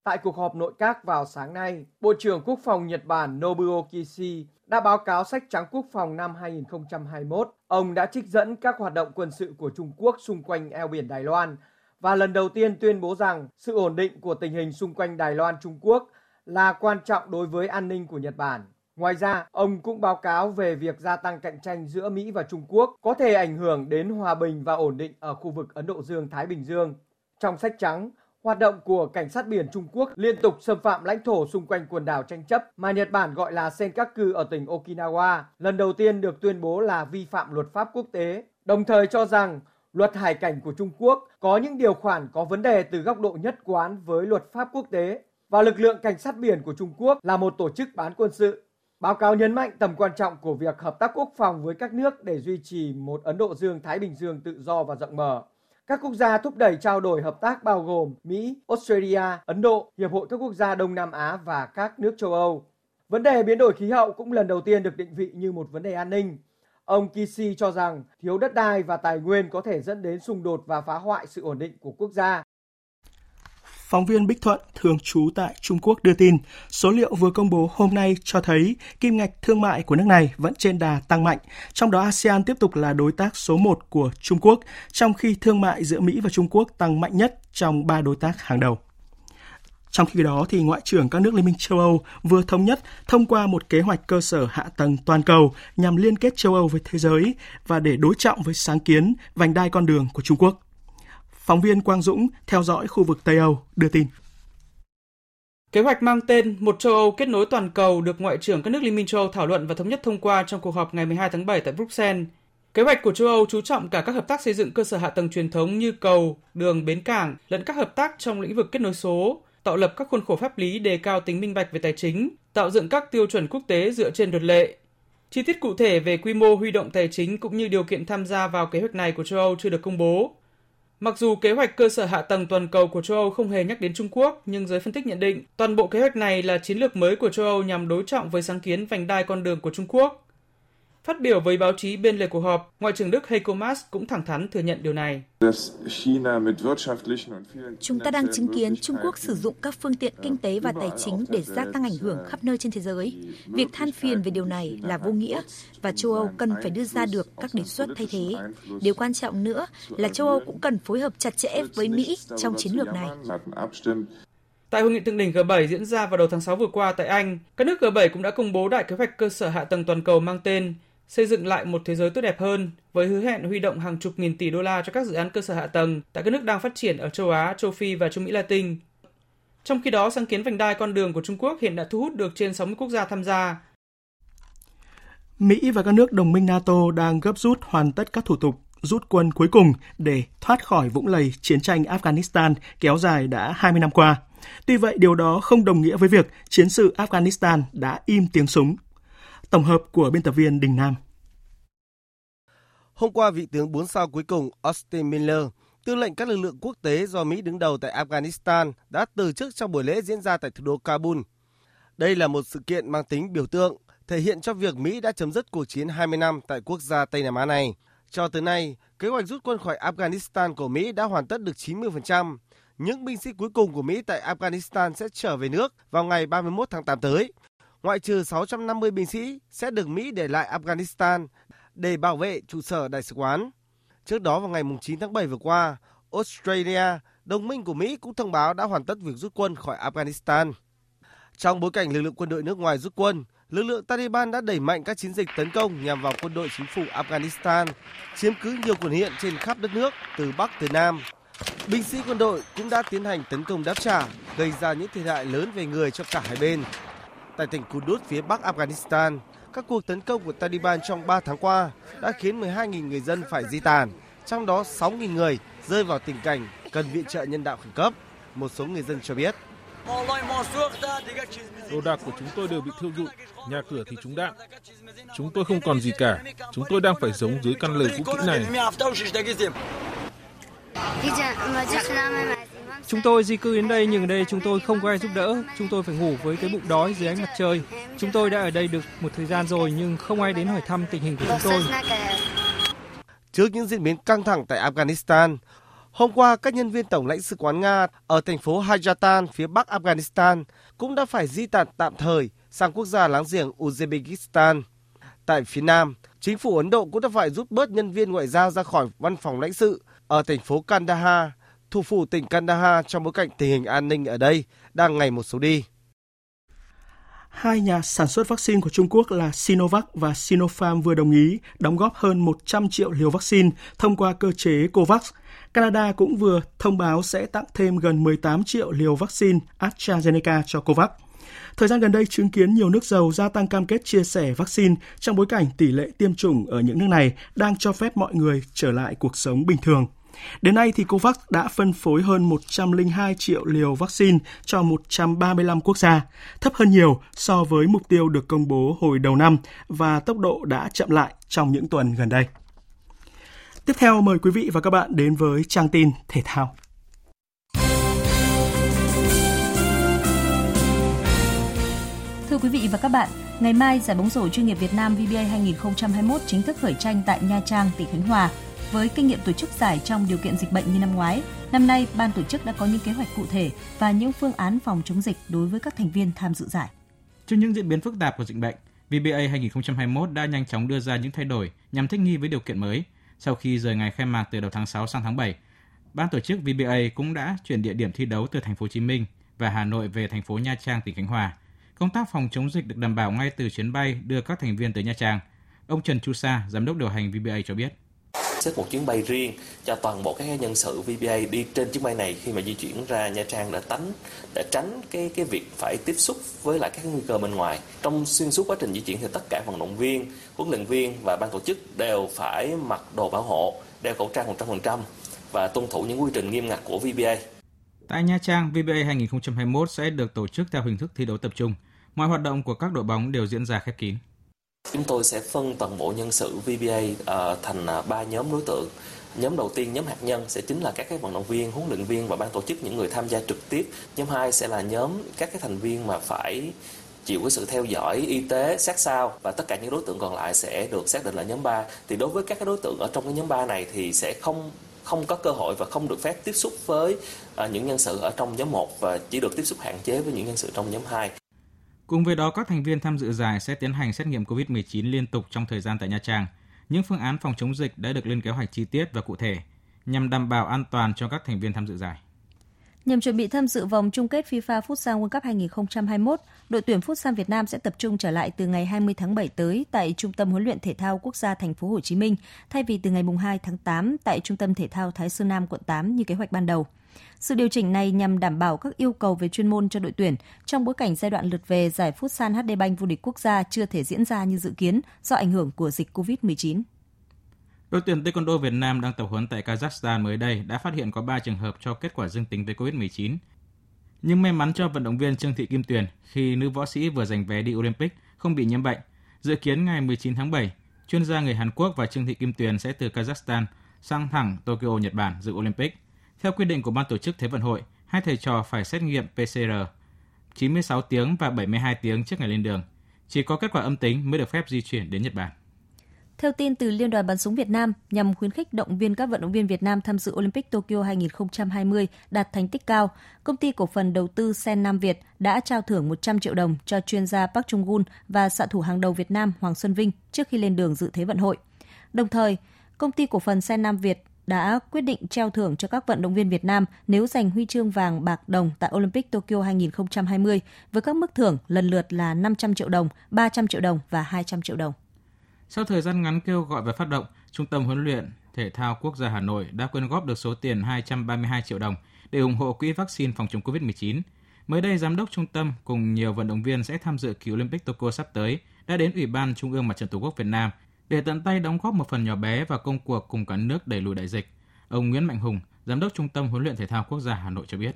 Tại cuộc họp nội các vào sáng nay, Bộ trưởng Quốc phòng Nhật Bản Nobuo Kishi đã báo cáo sách trắng quốc phòng năm 2021. Ông đã trích dẫn các hoạt động quân sự của Trung Quốc xung quanh eo biển Đài Loan và lần đầu tiên tuyên bố rằng sự ổn định của tình hình xung quanh Đài Loan Trung Quốc là quan trọng đối với an ninh của Nhật Bản. Ngoài ra, ông cũng báo cáo về việc gia tăng cạnh tranh giữa Mỹ và Trung Quốc có thể ảnh hưởng đến hòa bình và ổn định ở khu vực Ấn Độ Dương-Thái Bình Dương. Trong sách trắng, Hoạt động của cảnh sát biển Trung Quốc liên tục xâm phạm lãnh thổ xung quanh quần đảo tranh chấp mà Nhật Bản gọi là Senkaku ở tỉnh Okinawa, lần đầu tiên được tuyên bố là vi phạm luật pháp quốc tế, đồng thời cho rằng luật hải cảnh của Trung Quốc có những điều khoản có vấn đề từ góc độ nhất quán với luật pháp quốc tế và lực lượng cảnh sát biển của Trung Quốc là một tổ chức bán quân sự. Báo cáo nhấn mạnh tầm quan trọng của việc hợp tác quốc phòng với các nước để duy trì một Ấn Độ Dương-Thái Bình Dương tự do và rộng mở. Các quốc gia thúc đẩy trao đổi hợp tác bao gồm Mỹ, Australia, Ấn Độ, Hiệp hội các quốc gia Đông Nam Á và các nước châu Âu. Vấn đề biến đổi khí hậu cũng lần đầu tiên được định vị như một vấn đề an ninh. Ông Kishi cho rằng thiếu đất đai và tài nguyên có thể dẫn đến xung đột và phá hoại sự ổn định của quốc gia. Phóng viên Bích Thuận, thường trú tại Trung Quốc đưa tin, số liệu vừa công bố hôm nay cho thấy kim ngạch thương mại của nước này vẫn trên đà tăng mạnh, trong đó ASEAN tiếp tục là đối tác số 1 của Trung Quốc, trong khi thương mại giữa Mỹ và Trung Quốc tăng mạnh nhất trong ba đối tác hàng đầu. Trong khi đó, thì Ngoại trưởng các nước Liên minh châu Âu vừa thống nhất thông qua một kế hoạch cơ sở hạ tầng toàn cầu nhằm liên kết châu Âu với thế giới và để đối trọng với sáng kiến vành đai con đường của Trung Quốc. Phóng viên Quang Dũng theo dõi khu vực Tây Âu đưa tin. Kế hoạch mang tên Một châu Âu kết nối toàn cầu được Ngoại trưởng các nước Liên minh châu Âu thảo luận và thống nhất thông qua trong cuộc họp ngày 12 tháng 7 tại Bruxelles. Kế hoạch của châu Âu chú trọng cả các hợp tác xây dựng cơ sở hạ tầng truyền thống như cầu, đường, bến cảng, lẫn các hợp tác trong lĩnh vực kết nối số, tạo lập các khuôn khổ pháp lý đề cao tính minh bạch về tài chính, tạo dựng các tiêu chuẩn quốc tế dựa trên luật lệ. Chi tiết cụ thể về quy mô huy động tài chính cũng như điều kiện tham gia vào kế hoạch này của châu Âu chưa được công bố. Mặc dù kế hoạch cơ sở hạ tầng toàn cầu của châu Âu không hề nhắc đến Trung Quốc, nhưng giới phân tích nhận định toàn bộ kế hoạch này là chiến lược mới của châu Âu nhằm đối trọng với sáng kiến vành đai con đường của Trung Quốc. Phát biểu với báo chí bên lề cuộc họp, Ngoại trưởng Đức Heiko Maas cũng thẳng thắn thừa nhận điều này. Chúng ta đang chứng kiến Trung Quốc sử dụng các phương tiện kinh tế và tài chính để gia tăng ảnh hưởng khắp nơi trên thế giới. Việc than phiền về điều này là vô nghĩa và châu Âu cần phải đưa ra được các đề xuất thay thế. Điều quan trọng nữa là châu Âu cũng cần phối hợp chặt chẽ với Mỹ trong chiến lược này. Tại hội nghị thượng đỉnh G7 diễn ra vào đầu tháng 6 vừa qua tại Anh, các nước G7 cũng đã công bố đại kế hoạch cơ sở hạ tầng toàn cầu mang tên xây dựng lại một thế giới tốt đẹp hơn với hứa hẹn huy động hàng chục nghìn tỷ đô la cho các dự án cơ sở hạ tầng tại các nước đang phát triển ở châu Á, châu Phi và châu Mỹ Latin. Trong khi đó, sáng kiến vành đai con đường của Trung Quốc hiện đã thu hút được trên 60 quốc gia tham gia. Mỹ và các nước đồng minh NATO đang gấp rút hoàn tất các thủ tục rút quân cuối cùng để thoát khỏi vũng lầy chiến tranh Afghanistan kéo dài đã 20 năm qua. Tuy vậy, điều đó không đồng nghĩa với việc chiến sự Afghanistan đã im tiếng súng Tổng hợp của biên tập viên Đình Nam. Hôm qua, vị tướng 4 sao cuối cùng Austin Miller, tư lệnh các lực lượng quốc tế do Mỹ đứng đầu tại Afghanistan đã từ chức trong buổi lễ diễn ra tại thủ đô Kabul. Đây là một sự kiện mang tính biểu tượng, thể hiện cho việc Mỹ đã chấm dứt cuộc chiến 20 năm tại quốc gia Tây Nam Á này. Cho tới nay, kế hoạch rút quân khỏi Afghanistan của Mỹ đã hoàn tất được 90%. Những binh sĩ cuối cùng của Mỹ tại Afghanistan sẽ trở về nước vào ngày 31 tháng 8 tới ngoại trừ 650 binh sĩ sẽ được Mỹ để lại Afghanistan để bảo vệ trụ sở đại sứ quán. Trước đó vào ngày 9 tháng 7 vừa qua, Australia, đồng minh của Mỹ cũng thông báo đã hoàn tất việc rút quân khỏi Afghanistan. Trong bối cảnh lực lượng quân đội nước ngoài rút quân, lực lượng Taliban đã đẩy mạnh các chiến dịch tấn công nhằm vào quân đội chính phủ Afghanistan, chiếm cứ nhiều quần huyện trên khắp đất nước từ Bắc tới Nam. Binh sĩ quân đội cũng đã tiến hành tấn công đáp trả, gây ra những thiệt hại lớn về người cho cả hai bên. Tại tỉnh Kunduz phía bắc Afghanistan, các cuộc tấn công của Taliban trong 3 tháng qua đã khiến 12.000 người dân phải di tản, trong đó 6.000 người rơi vào tình cảnh cần viện trợ nhân đạo khẩn cấp, một số người dân cho biết. Đồ đạc của chúng tôi đều bị thiêu rụi, nhà cửa thì trúng đạn. Chúng tôi không còn gì cả, chúng tôi đang phải sống dưới căn lều cũ kỹ này. Chúng tôi di cư đến đây nhưng ở đây chúng tôi không có ai giúp đỡ. Chúng tôi phải ngủ với cái bụng đói dưới ánh mặt trời. Chúng tôi đã ở đây được một thời gian rồi nhưng không ai đến hỏi thăm tình hình của chúng tôi. Trước những diễn biến căng thẳng tại Afghanistan, hôm qua các nhân viên Tổng lãnh sự quán Nga ở thành phố Hajatan phía bắc Afghanistan cũng đã phải di tản tạm thời sang quốc gia láng giềng Uzbekistan. Tại phía Nam, chính phủ Ấn Độ cũng đã phải rút bớt nhân viên ngoại giao ra khỏi văn phòng lãnh sự ở thành phố Kandahar thủ phủ tỉnh Kandahar trong bối cảnh tình hình an ninh ở đây đang ngày một xấu đi. Hai nhà sản xuất vaccine của Trung Quốc là Sinovac và Sinopharm vừa đồng ý đóng góp hơn 100 triệu liều vaccine thông qua cơ chế COVAX. Canada cũng vừa thông báo sẽ tặng thêm gần 18 triệu liều vaccine AstraZeneca cho COVAX. Thời gian gần đây chứng kiến nhiều nước giàu gia tăng cam kết chia sẻ vaccine trong bối cảnh tỷ lệ tiêm chủng ở những nước này đang cho phép mọi người trở lại cuộc sống bình thường. Đến nay thì COVAX đã phân phối hơn 102 triệu liều vaccine cho 135 quốc gia, thấp hơn nhiều so với mục tiêu được công bố hồi đầu năm và tốc độ đã chậm lại trong những tuần gần đây. Tiếp theo mời quý vị và các bạn đến với trang tin thể thao. Thưa quý vị và các bạn, ngày mai giải bóng rổ chuyên nghiệp Việt Nam VBA 2021 chính thức khởi tranh tại Nha Trang, tỉnh Khánh Hòa. Với kinh nghiệm tổ chức giải trong điều kiện dịch bệnh như năm ngoái, năm nay ban tổ chức đã có những kế hoạch cụ thể và những phương án phòng chống dịch đối với các thành viên tham dự giải. Trước những diễn biến phức tạp của dịch bệnh, VBA 2021 đã nhanh chóng đưa ra những thay đổi nhằm thích nghi với điều kiện mới. Sau khi rời ngày khai mạc từ đầu tháng 6 sang tháng 7, ban tổ chức VBA cũng đã chuyển địa điểm thi đấu từ thành phố Hồ Chí Minh và Hà Nội về thành phố Nha Trang, tỉnh Khánh Hòa. Công tác phòng chống dịch được đảm bảo ngay từ chuyến bay đưa các thành viên tới Nha Trang. Ông Trần Chu Sa, giám đốc điều hành VBA cho biết xếp một chuyến bay riêng cho toàn bộ các nhân sự VBA đi trên chuyến bay này khi mà di chuyển ra Nha Trang để tránh để tránh cái cái việc phải tiếp xúc với lại các nguy cơ bên ngoài. Trong xuyên suốt quá trình di chuyển thì tất cả vận động viên, huấn luyện viên và ban tổ chức đều phải mặc đồ bảo hộ, đeo khẩu trang 100% và tuân thủ những quy trình nghiêm ngặt của VBA. Tại Nha Trang, VBA 2021 sẽ được tổ chức theo hình thức thi đấu tập trung. Mọi hoạt động của các đội bóng đều diễn ra khép kín. Chúng tôi sẽ phân toàn bộ nhân sự VBA uh, ờ, thành uh, ba nhóm đối tượng. Nhóm đầu tiên, nhóm hạt nhân sẽ chính là các cái vận động viên, huấn luyện viên và ban tổ chức những người tham gia trực tiếp. Nhóm 2 sẽ là nhóm các cái thành viên mà phải chịu cái sự theo dõi y tế sát sao và tất cả những đối tượng còn lại sẽ được xác định là nhóm 3. Thì đối với các cái đối tượng ở trong cái nhóm 3 này thì sẽ không không có cơ hội và không được phép tiếp xúc với uh, những nhân sự ở trong nhóm 1 và chỉ được tiếp xúc hạn chế với những nhân sự trong nhóm 2. Cùng với đó, các thành viên tham dự giải sẽ tiến hành xét nghiệm COVID-19 liên tục trong thời gian tại Nha Trang. Những phương án phòng chống dịch đã được lên kế hoạch chi tiết và cụ thể nhằm đảm bảo an toàn cho các thành viên tham dự giải. Nhằm chuẩn bị tham dự vòng chung kết FIFA Futsal World Cup 2021, đội tuyển Futsal Việt Nam sẽ tập trung trở lại từ ngày 20 tháng 7 tới tại Trung tâm huấn luyện thể thao quốc gia thành phố Hồ Chí Minh thay vì từ ngày 2 tháng 8 tại Trung tâm thể thao Thái Sơn Nam quận 8 như kế hoạch ban đầu. Sự điều chỉnh này nhằm đảm bảo các yêu cầu về chuyên môn cho đội tuyển trong bối cảnh giai đoạn lượt về giải Futsal HD Bank vô địch quốc gia chưa thể diễn ra như dự kiến do ảnh hưởng của dịch COVID-19. Đội tuyển Taekwondo Việt Nam đang tập huấn tại Kazakhstan mới đây đã phát hiện có 3 trường hợp cho kết quả dương tính với COVID-19. Nhưng may mắn cho vận động viên Trương Thị Kim Tuyền khi nữ võ sĩ vừa giành vé đi Olympic không bị nhiễm bệnh. Dự kiến ngày 19 tháng 7, chuyên gia người Hàn Quốc và Trương Thị Kim Tuyền sẽ từ Kazakhstan sang thẳng Tokyo, Nhật Bản dự Olympic. Theo quy định của ban tổ chức Thế vận hội, hai thầy trò phải xét nghiệm PCR 96 tiếng và 72 tiếng trước ngày lên đường. Chỉ có kết quả âm tính mới được phép di chuyển đến Nhật Bản. Theo tin từ Liên đoàn bắn súng Việt Nam, nhằm khuyến khích động viên các vận động viên Việt Nam tham dự Olympic Tokyo 2020 đạt thành tích cao, công ty cổ phần đầu tư Sen Nam Việt đã trao thưởng 100 triệu đồng cho chuyên gia Park Chung Gun và xạ thủ hàng đầu Việt Nam Hoàng Xuân Vinh trước khi lên đường dự Thế vận hội. Đồng thời, công ty cổ phần Sen Nam Việt đã quyết định treo thưởng cho các vận động viên Việt Nam nếu giành huy chương vàng bạc đồng tại Olympic Tokyo 2020 với các mức thưởng lần lượt là 500 triệu đồng, 300 triệu đồng và 200 triệu đồng. Sau thời gian ngắn kêu gọi và phát động, Trung tâm huấn luyện thể thao quốc gia Hà Nội đã quyên góp được số tiền 232 triệu đồng để ủng hộ quỹ vaccine phòng chống COVID-19. Mới đây, giám đốc trung tâm cùng nhiều vận động viên sẽ tham dự kỳ Olympic Tokyo sắp tới đã đến Ủy ban Trung ương Mặt trận Tổ quốc Việt Nam để tận tay đóng góp một phần nhỏ bé vào công cuộc cùng cả nước đẩy lùi đại dịch. Ông Nguyễn Mạnh Hùng, Giám đốc Trung tâm Huấn luyện Thể thao Quốc gia Hà Nội cho biết.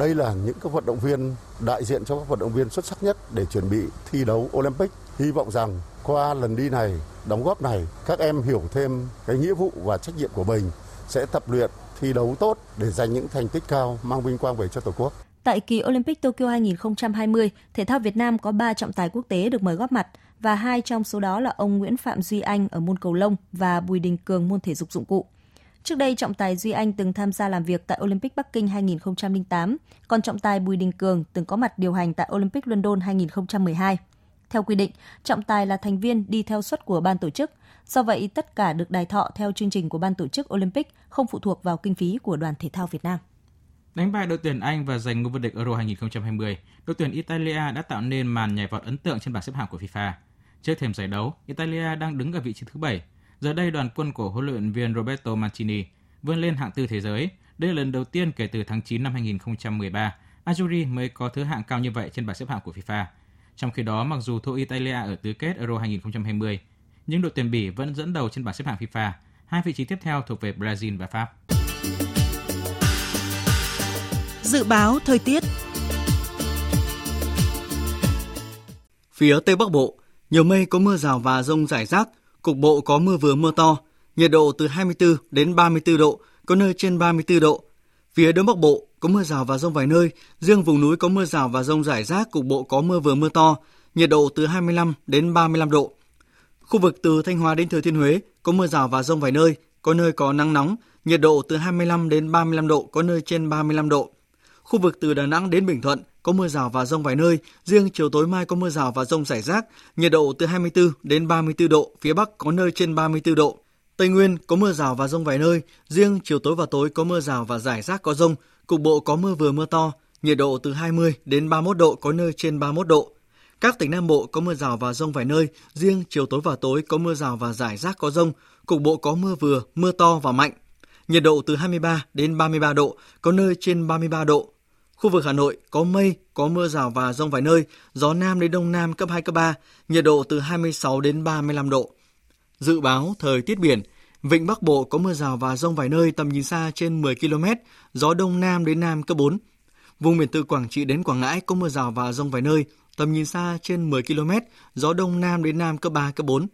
Đây là những các vận động viên đại diện cho các vận động viên xuất sắc nhất để chuẩn bị thi đấu Olympic. Hy vọng rằng qua lần đi này, đóng góp này, các em hiểu thêm cái nghĩa vụ và trách nhiệm của mình sẽ tập luyện thi đấu tốt để giành những thành tích cao mang vinh quang về cho Tổ quốc. Tại kỳ Olympic Tokyo 2020, thể thao Việt Nam có 3 trọng tài quốc tế được mời góp mặt và hai trong số đó là ông Nguyễn Phạm Duy Anh ở môn cầu lông và Bùi Đình Cường môn thể dục dụng cụ. Trước đây, trọng tài Duy Anh từng tham gia làm việc tại Olympic Bắc Kinh 2008, còn trọng tài Bùi Đình Cường từng có mặt điều hành tại Olympic London 2012. Theo quy định, trọng tài là thành viên đi theo suất của ban tổ chức, do vậy tất cả được đài thọ theo chương trình của ban tổ chức Olympic, không phụ thuộc vào kinh phí của đoàn thể thao Việt Nam. Đánh bại đội tuyển Anh và giành ngôi vô địch Euro 2020, đội tuyển Italia đã tạo nên màn nhảy vọt ấn tượng trên bảng xếp hạng của FIFA. Trước thềm giải đấu, Italia đang đứng ở vị trí thứ 7. Giờ đây đoàn quân của huấn luyện viên Roberto Mancini vươn lên hạng tư thế giới. Đây là lần đầu tiên kể từ tháng 9 năm 2013, Azzurri mới có thứ hạng cao như vậy trên bảng xếp hạng của FIFA. Trong khi đó, mặc dù thua Italia ở tứ kết Euro 2020, nhưng đội tuyển Bỉ vẫn dẫn đầu trên bảng xếp hạng FIFA. Hai vị trí tiếp theo thuộc về Brazil và Pháp. Dự báo thời tiết Phía Tây Bắc Bộ, nhiều mây có mưa rào và rông rải rác, cục bộ có mưa vừa mưa to, nhiệt độ từ 24 đến 34 độ, có nơi trên 34 độ. Phía Đông Bắc Bộ có mưa rào và rông vài nơi, riêng vùng núi có mưa rào và rông rải rác, cục bộ có mưa vừa mưa to, nhiệt độ từ 25 đến 35 độ. Khu vực từ Thanh Hóa đến Thừa Thiên Huế có mưa rào và rông vài nơi, có nơi có nắng nóng, nhiệt độ từ 25 đến 35 độ, có nơi trên 35 độ. Khu vực từ Đà Nẵng đến Bình Thuận có mưa rào và rông vài nơi, riêng chiều tối mai có mưa rào và rông rải rác, nhiệt độ từ 24 đến 34 độ, phía Bắc có nơi trên 34 độ. Tây Nguyên có mưa rào và rông vài nơi, riêng chiều tối và tối có mưa rào và rải rác có rông, cục bộ có mưa vừa mưa to, nhiệt độ từ 20 đến 31 độ, có nơi trên 31 độ. Các tỉnh Nam Bộ có mưa rào và rông vài nơi, riêng chiều tối và tối có mưa rào và rải rác có rông, cục bộ có mưa vừa, mưa to và mạnh. Nhiệt độ từ 23 đến 33 độ, có nơi trên 33 độ. Khu vực Hà Nội có mây, có mưa rào và rông vài nơi, gió Nam đến Đông Nam cấp 2, cấp 3, nhiệt độ từ 26 đến 35 độ. Dự báo thời tiết biển, Vịnh Bắc Bộ có mưa rào và rông vài nơi tầm nhìn xa trên 10 km, gió Đông Nam đến Nam cấp 4. Vùng biển từ Quảng Trị đến Quảng Ngãi có mưa rào và rông vài nơi, tầm nhìn xa trên 10 km, gió Đông Nam đến Nam cấp 3, cấp 4.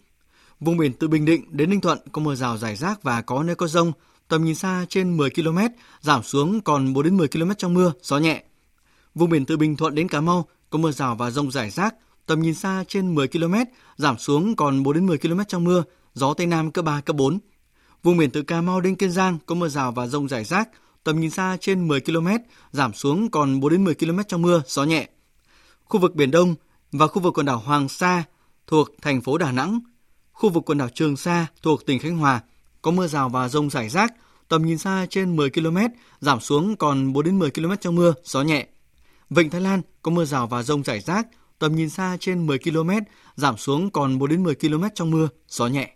Vùng biển từ Bình Định đến Ninh Thuận có mưa rào rải rác và có nơi có rông, tầm nhìn xa trên 10 km, giảm xuống còn 4 đến 10 km trong mưa, gió nhẹ. Vùng biển từ Bình Thuận đến Cà Mau có mưa rào và rông rải rác, tầm nhìn xa trên 10 km, giảm xuống còn 4 đến 10 km trong mưa, gió Tây Nam cấp 3, cấp 4. Vùng biển từ Cà Mau đến Kiên Giang có mưa rào và rông rải rác, tầm nhìn xa trên 10 km, giảm xuống còn 4 đến 10 km trong mưa, gió nhẹ. Khu vực Biển Đông và khu vực quần đảo Hoàng Sa thuộc thành phố Đà Nẵng, khu vực quần đảo Trường Sa thuộc tỉnh Khánh Hòa có mưa rào và rông rải rác, tầm nhìn xa trên 10 km, giảm xuống còn 4 đến 10 km trong mưa, gió nhẹ. Vịnh Thái Lan có mưa rào và rông rải rác, tầm nhìn xa trên 10 km, giảm xuống còn 4 đến 10 km trong mưa, gió nhẹ.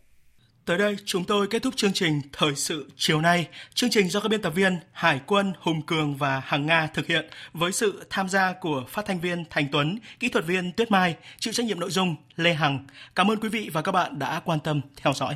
Tới đây chúng tôi kết thúc chương trình Thời sự chiều nay. Chương trình do các biên tập viên Hải quân, Hùng Cường và Hằng Nga thực hiện với sự tham gia của phát thanh viên Thành Tuấn, kỹ thuật viên Tuyết Mai, chịu trách nhiệm nội dung Lê Hằng. Cảm ơn quý vị và các bạn đã quan tâm theo dõi.